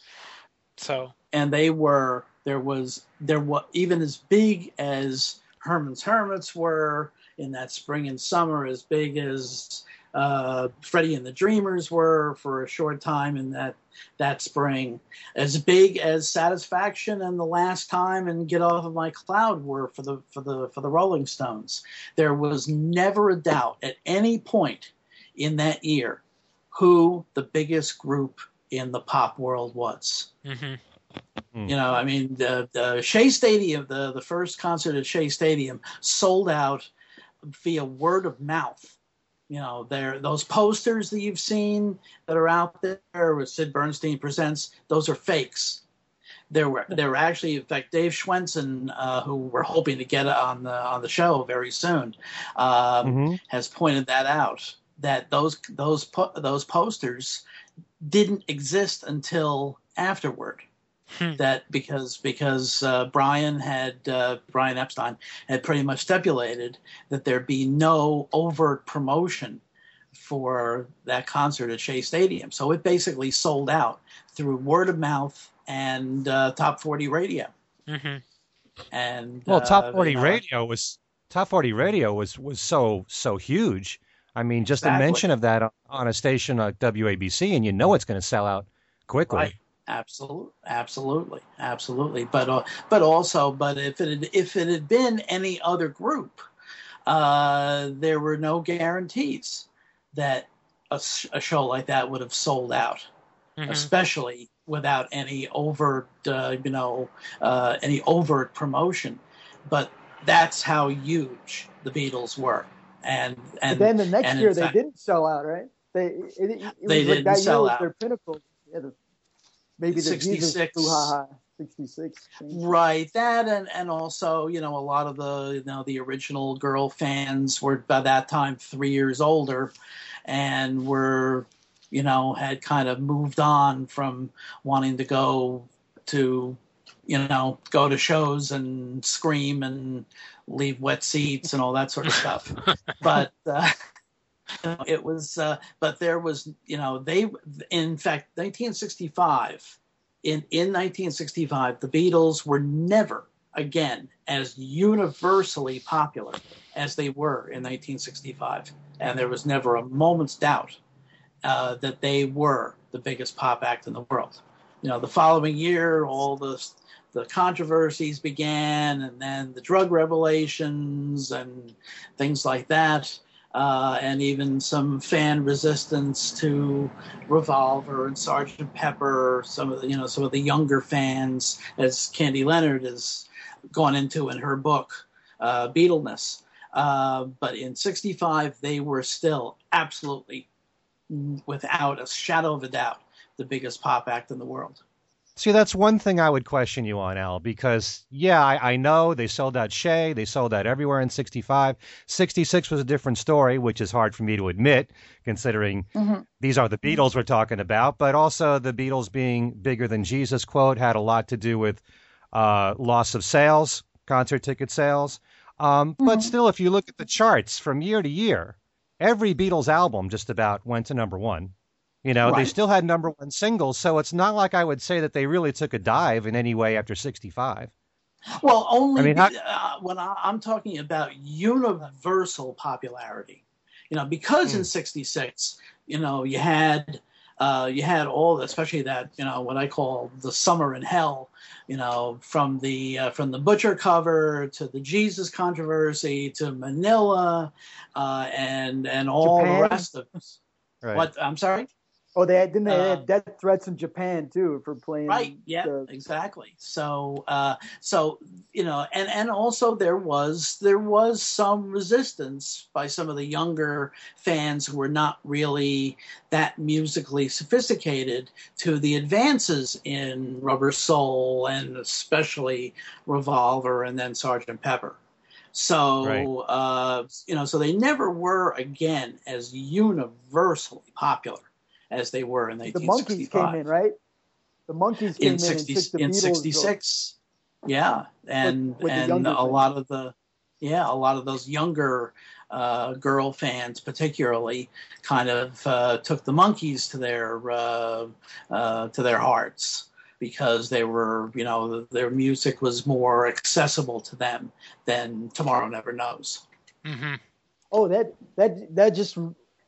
So. And they were there was there was even as big as herman's hermits were in that spring and summer as big as uh, Freddie and the Dreamers were for a short time in that that spring, as big as Satisfaction and The Last Time and Get Off of My Cloud were for the for the for the Rolling Stones. There was never a doubt at any point in that year who the biggest group in the pop world was. Mm-hmm. You know, I mean, the, the Shea Stadium, the, the first concert at Shea Stadium sold out via word of mouth you know, there those posters that you've seen that are out there with Sid Bernstein presents, those are fakes. There were there were actually, in fact, Dave Schwensen, uh, who we're hoping to get on the on the show very soon, um, mm-hmm. has pointed that out. That those those po- those posters didn't exist until afterward. Hmm. That because because uh, Brian had uh, Brian Epstein had pretty much stipulated that there be no overt promotion for that concert at Shea Stadium. So it basically sold out through word of mouth and uh, top 40 radio. Mm-hmm. And well, uh, top 40 you know, radio was top 40 radio was was so so huge. I mean, just Exactly. a mention of that on- on a station like WABC, and you know it's going to sell out quickly. Right. Absolutely, absolutely, absolutely. But uh, but also, but if it had, if it had been any other group, uh, there were no guarantees that a, a show like that would have sold out, Mhm. especially without any overt, uh, you know, uh, any overt promotion. But that's how huge the Beatles were, and But and then the next year they fact- didn't sell out, right? They it, it, it They was didn't that sell year was out. their pinnacle. Yeah, the, maybe the 66. Brouhaha, sixty six. Right, that and and also you know a lot of the you know the original girl fans were by that time three years older, and were you know had kind of moved on from wanting to go to you know go to shows and scream and leave wet seats and all that sort of stuff. (laughs) but uh, you know, it was uh, but there was you know they in fact 1965 in, in 1965, the Beatles were never again as universally popular as they were in 1965. And there was never a moment's doubt uh, that they were the biggest pop act in the world. You know, the following year, all the the controversies began, and then the drug revelations and things like that, uh, and even some fan resistance to Revolver and Sergeant Pepper, some of the you know some of the younger fans, as Candy Leonard has gone into in her book, uh, Beatleness. Uh, but in '65, they were still absolutely, without a shadow of a doubt, the biggest pop act in the world. See, that's one thing I would question you on, Al, because yeah, I, I know they sold out Shea, they sold out everywhere in '65. '66 was a different story, which is hard for me to admit, considering Mhm. these are the Beatles we're talking about. But also, the Beatles being bigger than Jesus quote had a lot to do with uh, loss of sales, concert ticket sales. Um, But Mhm. still, if you look at the charts from year to year, every Beatles album just about went to number one. You know, they still had number one singles, so it's not like I would say that they really took a dive in any way after 65. Well, only I mean, how- uh, when I, I'm talking about universal popularity, you know, because Hmm. in '66, you know, you had uh, you had all, especially that you know what I call the summer in hell, you know, from the uh, from the Butcher cover to the Jesus controversy to Manila, uh, and and all Japan? the rest of. Right. What I'm sorry. Oh, they had, didn't they Uh, had death threats in Japan too for playing right yeah the- exactly. So uh so you know and and also there was there was some resistance by some of the younger fans who were not really that musically sophisticated to the advances in rubber soul and especially revolver and then sergeant pepper. So Right. uh you know so they never were again as universally popular as they were in 1965. the 1965 Monkees came in, right? The Monkees came in in, 60 and took the in Beatles. 66 yeah and with the and a fans. lot of the yeah a lot of those younger uh, girl fans particularly kind of uh, took the Monkees to their uh, uh, to their hearts because they were you know their music was more accessible to them than tomorrow never knows Mm-hmm. Oh, that that that just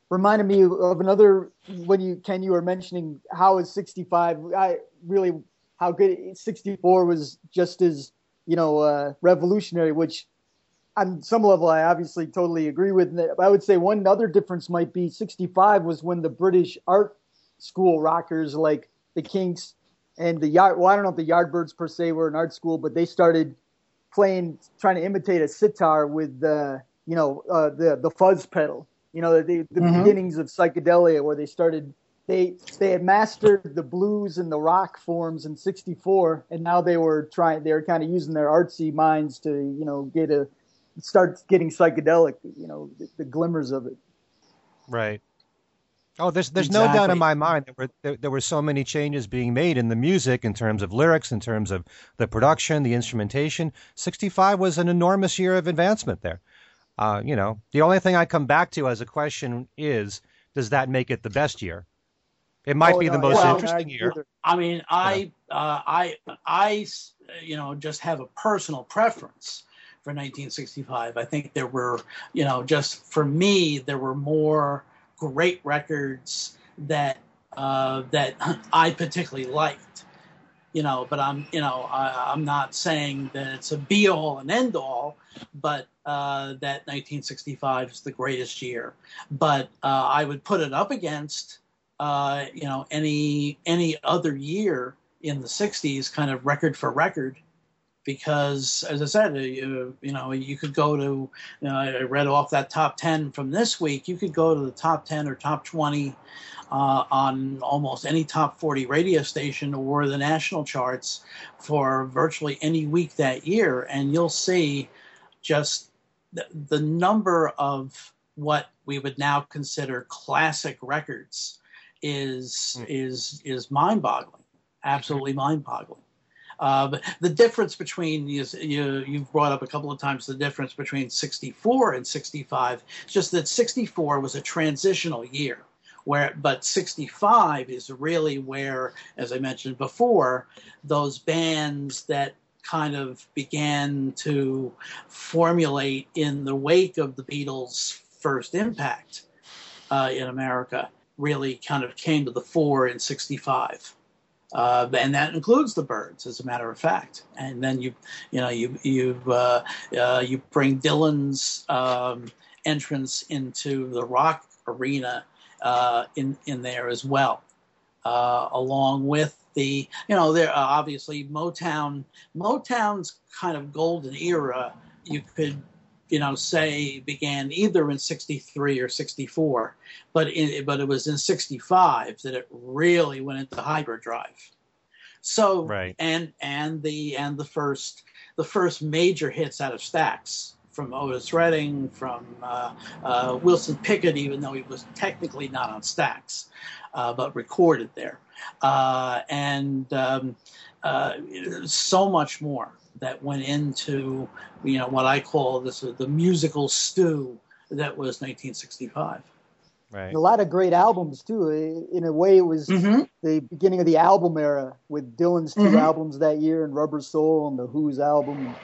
reminded me of another when you Ken you were mentioning how is 65 I really how good 64 was just as you know uh, revolutionary which on some level I obviously totally agree with. I would say one other difference might be 65 was when the British art school rockers like the Kinks and the yard well I don't know if the Yardbirds per se were an art school but they started playing trying to imitate a sitar with uh, you know uh, the the fuzz pedal you know the, the Mhm. beginnings of psychedelia where they started they they had mastered the blues and the rock forms in 64 and now they were trying they were kind of using their artsy minds to you know get a start getting psychedelic you know the, the glimmers of it Right. Oh, there's there's no doubt in my mind that were, there, there were so many changes being made in the music in terms of lyrics, in terms of the production, the instrumentation. 65 was an enormous year of advancement there. Uh, you know, the only thing I come back to as a question is does that make it the best year? It might Oh, be the most well, interesting year. I mean, I, uh, I, I, you know, just have a personal preference for 1965. I think there were, you know, just for me, there were more great records that uh, that I particularly liked. You know, but I'm, you know, I, I'm not saying that it's a be all and end all, but uh, that 1965 is the greatest year. But uh, I would put it up against uh, you know any any other year in the 60s kind of record for record because as i said uh, you, you know you could go to you know, i read off that top 10 from this week you could go to the top 10 or top 20 uh, on almost any top 40 radio station or the national charts for virtually any week that year and you'll see just the, the number of what we would now consider classic records is Mm. is is mind-boggling, absolutely mind-boggling. Uh, but the difference between you, you you've brought up a couple of times the difference between 64 and 65. It's just that 64 was a transitional year, where but 65 is really where, as I mentioned before, those bands that kind of began to formulate in the wake of the Beatles' first impact uh, in America really kind of came to the fore in 65. Uh, and that includes the Byrds, as a matter of fact. And then you, you know, you you uh, uh, you bring Dylan's um, entrance into the rock arena uh, in in there as well, uh, along with the, you know, there obviously Motown. Motown's kind of golden era, you could you know, say began either in 63 or 64, but in, but it was in 65 that it really went into hyperdrive. So Right. and and the and the first the first major hits out of Stax from Otis Redding, from uh, uh, Wilson Pickett, even though he was technically not on Stax, uh, but recorded there, uh, and um, uh, so much more that went into you know what I call this the musical stew that was 1965. Right. A lot of great albums too. In a way, it was Mm-hmm. the beginning of the album era with Dylan's 2 Mhm. albums that year and Rubber Soul and the Who's album, and,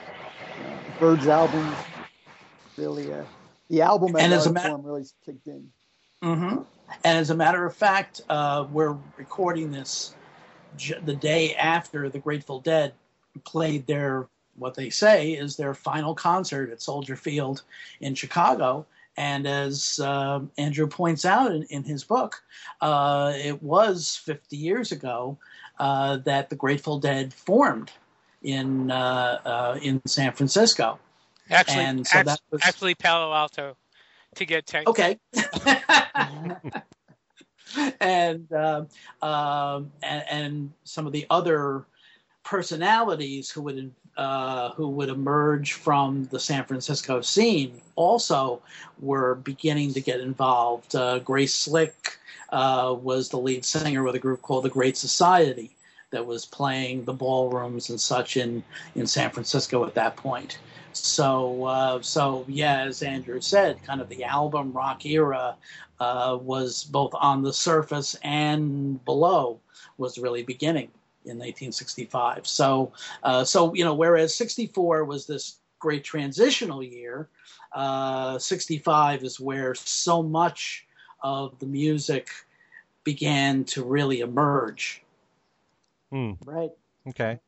Byrds album. Really, uh, the album And as a art ma- form really kicked in. Mm-hmm. And as a matter of fact, uh, we're recording this j- the day after the Grateful Dead played their what they say is their final concert at Soldier Field in Chicago. And as uh, Andrew points out in, in his book, uh, it was 50 years ago uh, that the Grateful Dead formed in uh, uh, in San Francisco. Actually, And so act- that was- actually Palo Alto to get technical. Okay. (laughs) and, uh, um, and and some of the other personalities who would uh, who would emerge from the San Francisco scene also were beginning to get involved. Uh, Grace Slick uh, was the lead singer with a group called the Great Society that was playing the ballrooms and such in in San Francisco at that point. So, uh, so yeah, as Andrew said, kind of the album rock era uh, was both on the surface and below was really beginning in 1965. So, uh, so you know, whereas 64 was this great transitional year, uh, 65 is where so much of the music began to really emerge. Hmm. Right. Okay.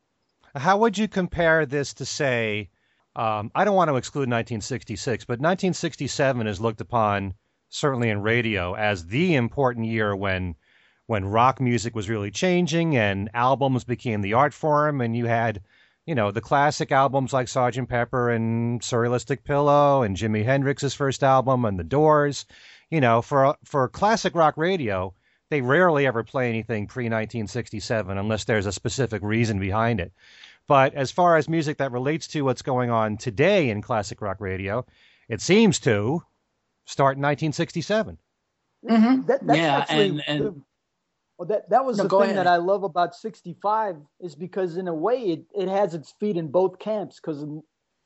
How would you compare this to, say, um, I don't want to exclude 1966, but 1967 is looked upon, certainly in radio, as the important year when when rock music was really changing and albums became the art form, and you had, you know, the classic albums like Sgt. Pepper and Surrealistic Pillow and Jimi Hendrix's first album and The Doors. You know, for for classic rock radio, they rarely ever play anything pre 1967 unless there's a specific reason behind it. But as far as music that relates to what's going on today in classic rock radio, it seems to start in 1967. Mm-hmm. That, that's Yeah, actually and- and- the- well, that that was No, the thing ahead. that I love about '65 is because in a way it, it has its feet in both camps because a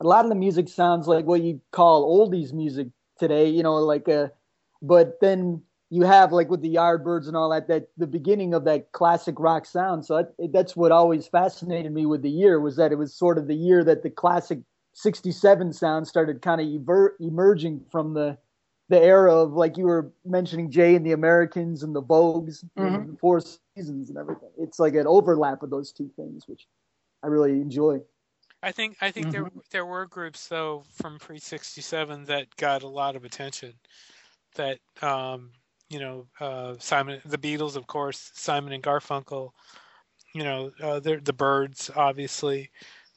lot of the music sounds like what you call oldies music today, you know, like a, but then you have like with the Yardbirds and all that, that the beginning of that classic rock sound. So that, that's what always fascinated me with the year was that it was sort of the year that the classic 67 sound started kind of ever, emerging from the the era of like you were mentioning Jay and the Americans and the Vogues mm-hmm. and the Four Seasons and everything. It's like an overlap of those two things, which I really enjoy. I think I think mm-hmm. there there were groups though from pre sixty seven that got a lot of attention. That um, you know uh, Simon the Beatles of course Simon and Garfunkel, you know uh, the Byrds, obviously.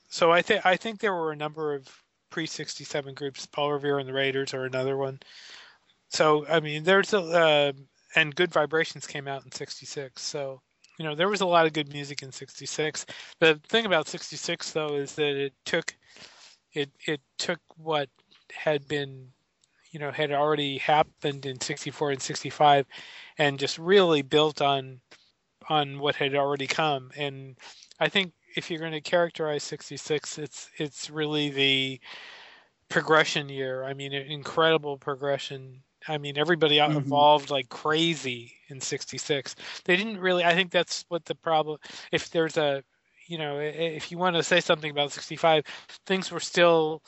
So I think I think there were a number of pre sixty seven groups. Paul Revere and the Raiders are another one. So I mean there's a uh, and Good Vibrations came out in sixty six. So you know there was a lot of good music in 66 the thing about 66 though is that it took it it took what had been you know had already happened in 64 and 65 and just really built on on what had already come and i think if you're going to characterize 66 it's it's really the progression year i mean incredible progression I mean, everybody mm-hmm. evolved like crazy in '66. They didn't really. I think that's what the problem. If there's a, you know, if you want to say something about '65, things were still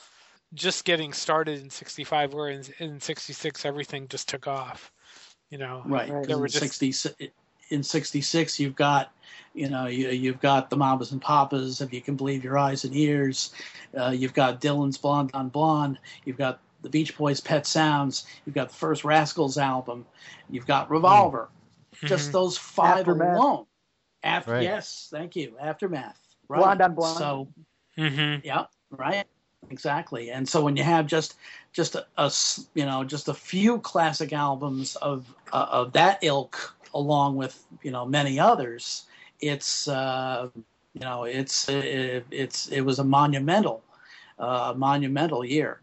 just getting started in '65. Where in, in '66 everything just took off. You know, right? There were just 60, in '66 you've got, you know, you, you've got the Mamas and Papas. If you can believe your eyes and ears, uh, you've got Dylan's Blonde on Blonde. You've got the Beach Boys' Pet Sounds. You've got the first Rascals album. You've got Revolver. Mm-hmm. Just those five Aftermath. alone. After right. yes, thank you. Aftermath. Right. Blonde on blonde. So, mm-hmm. yeah, right. Exactly. And so when you have just just a, a you know just a few classic albums of uh, of that ilk, along with you know many others, it's uh, you know it's it, it's it was a monumental uh, monumental year.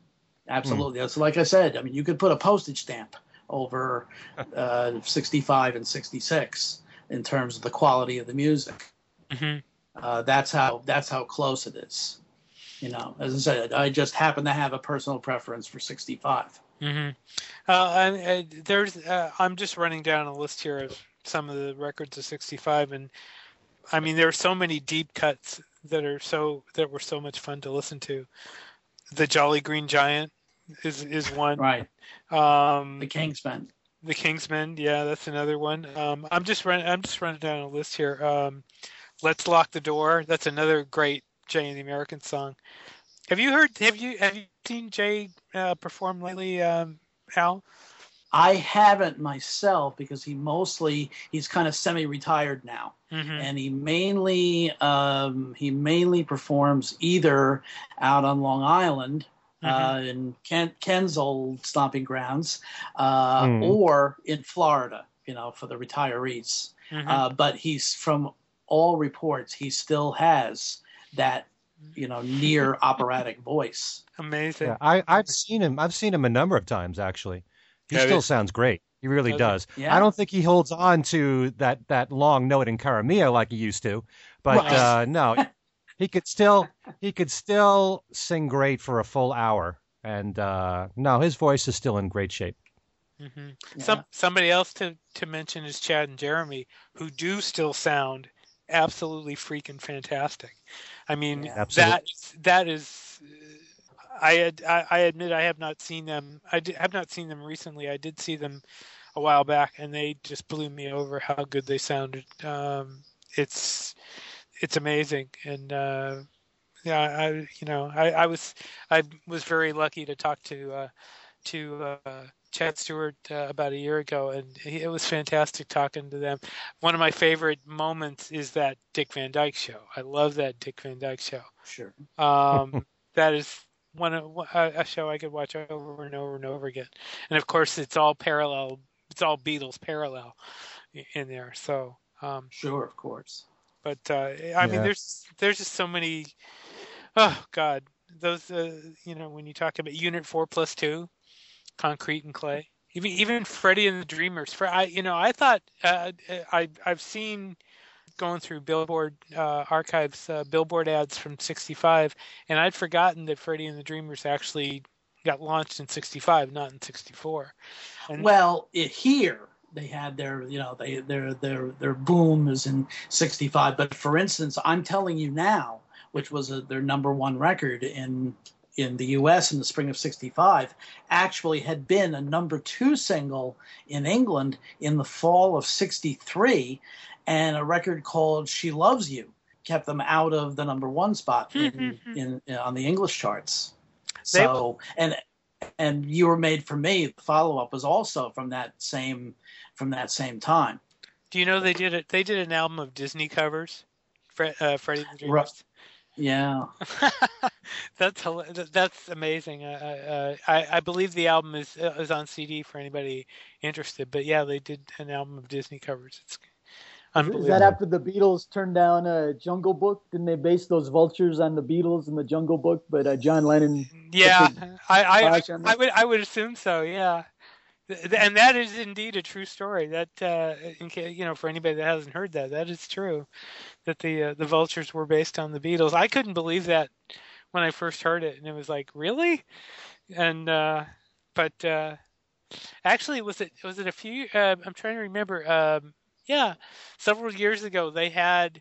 Absolutely. Mm. So, like I said, I mean, you could put a postage stamp over uh, 65 and 66 in terms of the quality of the music. Mm-hmm. Uh, that's how that's how close it is. You know, as I said, I just happen to have a personal preference for 65. Mm-hmm. Uh, and, uh, there's, uh, I'm just running down a list here of some of the records of 65, and I mean, there are so many deep cuts that are so that were so much fun to listen to. The Jolly Green Giant is is one. Right. Um, the Kingsmen. The Kingsmen, yeah, that's another one. Um, I'm just running. I'm just running down a list here. Um, Let's lock the door. That's another great Jay and the American song. Have you heard? Have you have you seen Jay uh, perform lately, um, Al? I haven't myself because he mostly he's kind of semi-retired now, mm-hmm. and he mainly um, he mainly performs either out on Long Island mm-hmm. uh, in Ken, Ken's old stomping grounds, uh, mm. or in Florida, you know, for the retirees. Mm-hmm. Uh, but he's from all reports, he still has that you know near operatic voice. Amazing. Yeah, I, I've seen him. I've seen him a number of times actually. He still sounds great. He really does. Yeah. I don't think he holds on to that that long note in Cara Mia like he used to, but right. uh, no, (laughs) he could still he could still sing great for a full hour. And uh, no, his voice is still in great shape. Mm-hmm. Yeah. Some somebody else to to mention is Chad and Jeremy, who do still sound absolutely freaking fantastic. I mean yeah. that that is. I, had, I, I admit I have not seen them. I did, have not seen them recently. I did see them a while back, and they just blew me over how good they sounded. Um, it's it's amazing, and uh, yeah, I you know I, I was I was very lucky to talk to uh, to uh, Chad Stewart uh, about a year ago, and he, it was fantastic talking to them. One of my favorite moments is that Dick Van Dyke show. I love that Dick Van Dyke show. Sure. Um, (laughs) that is one of a show I could watch over and over and over again. And of course, it's all parallel. It's all Beatles parallel in there. So um, sure, of course. But uh, I yeah. mean, there's there's just so many. Oh God, those uh, you know when you talk about Unit Four plus two, concrete and clay. Even even Freddie and the Dreamers. For I you know I thought uh, I I've seen going through Billboard uh, archives, uh, Billboard ads from '65, and I'd forgotten that Freddie and the Dreamers actually got launched in '65, not in '64. well, it, here they had their you know they their their their boom is in 65 but for instance i'm telling you now which was a, their number one record in in the us in the spring of 65 actually had been a number two single in england in the fall of 63 and a record called she loves you kept them out of the number one spot in, hmm, hmm, hmm. in, in on the english charts so and and you were made for me the follow up was also from that same from that same time. Do you know they did it? They did an album of Disney covers, Fre- uh, Freddie the Dreamers. Right. Yeah, (laughs) that's that's amazing. Uh, I I believe the album is is on CD for anybody interested. But yeah, they did an album of Disney covers. It's Is that after the Beatles turned down a Jungle Book? Didn't they base those vultures on the Beatles and the Jungle Book? But uh, John Lennon. Yeah, I I, I would I would assume so. Yeah and that is indeed a true story. That uh, case, you know, for anybody that hasn't heard that, that is true. That the uh, the vultures were based on the Beatles. I couldn't believe that when I first heard it, and it was like, really? And uh, but uh, actually, was it was it a few? Uh, I'm trying to remember. Um, yeah, several years ago, they had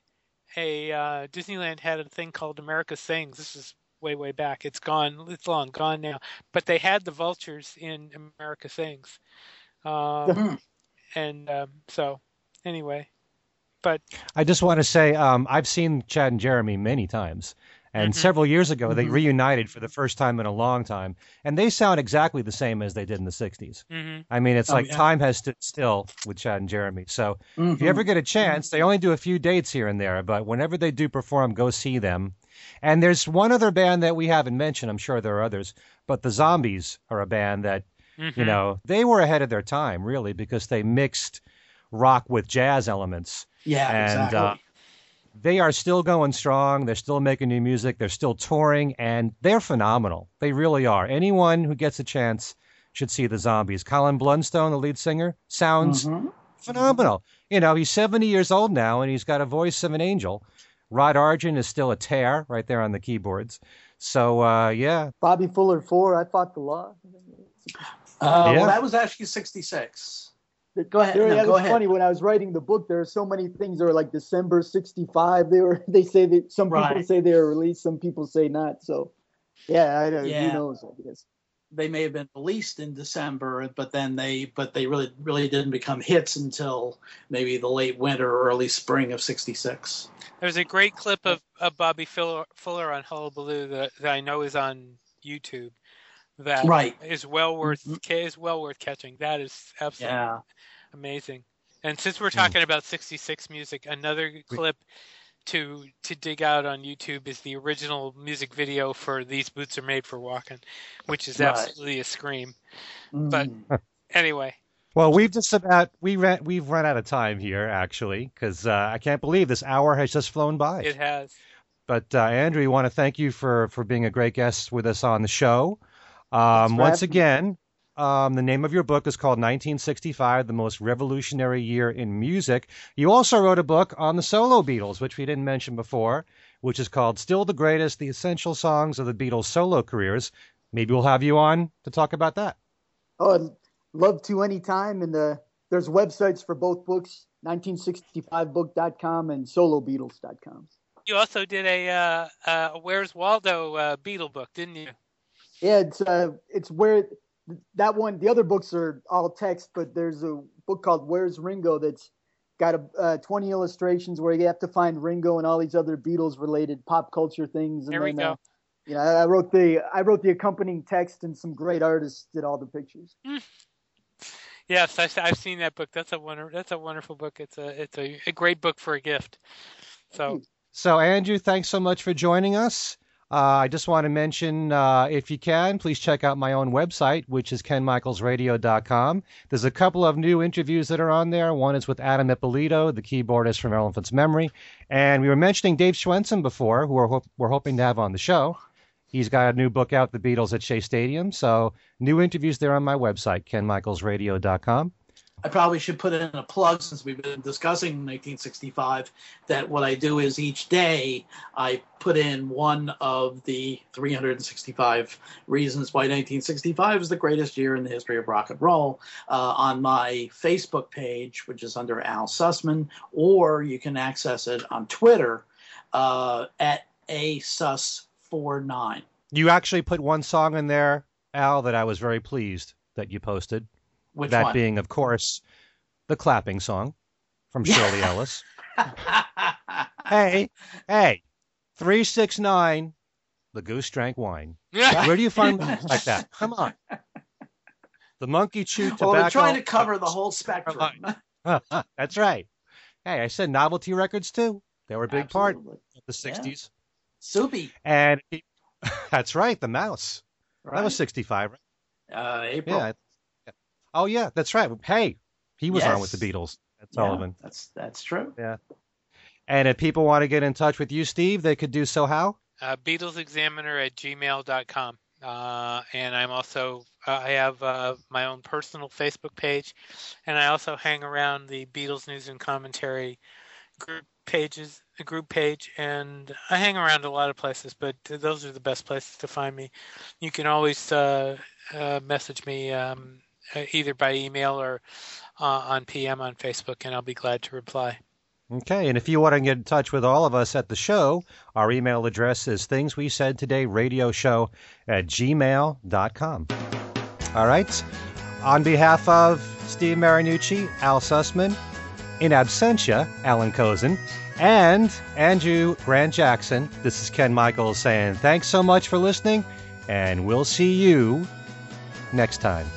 a uh, Disneyland had a thing called America Sings. This is way way back. It's gone. It's long gone now. But they had the vultures in America Sings, um, hmm. and um, so anyway. But I just want to say um, I've seen Chad and Jeremy many times. And mm-hmm. several years ago, they mm-hmm. reunited for the first time in a long time, and they sound exactly the same as they did in the '60s. Mm-hmm. I mean, it's oh, like yeah. time has stood still with Chad and Jeremy. So if you mm-hmm. ever get a chance, they only do a few dates here and there, but whenever they do perform, go see them. And there's one other band that we haven't mentioned. I'm sure there are others, but the Zombies are a band that, mm-hmm. you know, they were ahead of their time, really, because they mixed rock with jazz elements. Yeah, and, exactly. Uh, they are still going strong. They're still making new music. They're still touring, and they're phenomenal. They really are. Anyone who gets a chance should see the Zombies. Colin Blunstone, the lead singer, sounds mm-hmm. phenomenal. You know, he's 70 years old now, and he's got a voice of an angel. Rod Argent is still a tear right there on the keyboards. So uh, yeah, Bobby Fuller four. I fought the law. Uh, yeah. Well, that was actually sixty six. Go ahead. There, no, that go was ahead. funny when I was writing the book. There are so many things that are like December '65. They were. (laughs) They say that some people right. say they were released. Some people say not. So, yeah, I don't. Yeah. Who knows? I guess they may have been released in December, but then they but they really really didn't become hits until maybe the late winter or early spring of '66. There's a great clip of, of Bobby Fuller, Fuller on Hullabaloo that, that I know is on YouTube. That right. is well worth mm-hmm. is well worth catching. That is absolutely yeah. amazing. And since we're talking mm. about '66 music, another clip to to dig out on YouTube is the original music video for "These Boots Are Made for Walking," which is right. absolutely a scream. Mm. But anyway. Well, we've just about we ran we've run out of time here actually because uh, I can't believe this hour has just flown by. It has. But uh, Andrew, we want to thank you for for being a great guest with us on the show. Um, once again, um, the name of your book is called 1965, The Most Revolutionary Year in Music. You also wrote a book on the solo Beatles, which we didn't mention before, which is called Still the Greatest The Essential Songs of the Beatles' Solo Careers. Maybe we'll have you on to talk about that. Oh, I'd love to anytime. And the, there's websites for both books 1965book.com and solobeatles.com. You also did a uh, uh, Where's Waldo uh, Beatle book, didn't you? Yeah, it's uh, it's where that one, the other books are all text, but there's a book called Where's Ringo that's got a, uh, 20 illustrations where you have to find Ringo and all these other Beatles related pop culture things. And there we then, go. Uh, yeah, I wrote the I wrote the accompanying text, and some great artists did all the pictures. Mm. Yes, I, have seen that book. That's a wonder. That's a wonderful book. It's a it's a, a great book for a gift. So, so Andrew, thanks so much for joining us. Uh, I just want to mention, uh, if you can, please check out my own website, which is kenmichaelsradio.com. There's a couple of new interviews that are on there. One is with Adam Ippolito, the keyboardist from Elephant's Memory. And we were mentioning Dave Schwensen before, who we're, ho- we're hoping to have on the show. He's got a new book out, The Beatles at Shea Stadium. So new interviews there on my website, kenmichaelsradio.com. I probably should put in a plug since we've been discussing 1965 that what I do is each day I put in one of the 365 reasons why 1965 is the greatest year in the history of rock and roll uh, on my Facebook page, which is under Al Sussman, or you can access it on Twitter uh, at asus49. You actually put one song in there, Al, that I was very pleased that you posted. Which that one? being, of course, the clapping song from Shirley (laughs) Ellis. hey, hey, 369, the goose drank wine. (laughs) Where do you find (laughs) like that? Come on. The monkey chewed tobacco. well, they're trying to cover the whole spectrum. That's right. Hey, I said novelty records too. They were a big part of the 60s. Soupy. And that's right, the mouse. Right? That was 65, right? uh, April. Yeah. Oh, yeah, that's right. Hey, he was on with the Beatles. That's Yeah, Sullivan. That's that's true. Yeah. And if people want to get in touch with you, Steve, they could do so how? uh, BeatlesExaminer at gmail.com. Uh, and I'm also, uh, I have uh, my own personal Facebook page, and I also hang around the Beatles News and Commentary group pages, group page, and I hang around a lot of places, but those are the best places to find me. You can always uh, uh, message me um, either by email or uh, on PM on Facebook, and I'll be glad to reply. Okay, and if you want to get in touch with all of us at the show, our email address is things we said today radio show at gmail.com. All right. On behalf of Steve Marinucci, Al Sussman, in absentia, Allan Kozinn, and Andrew Grant Jackson, this is Ken Michaels saying thanks so much for listening, and we'll see you next time.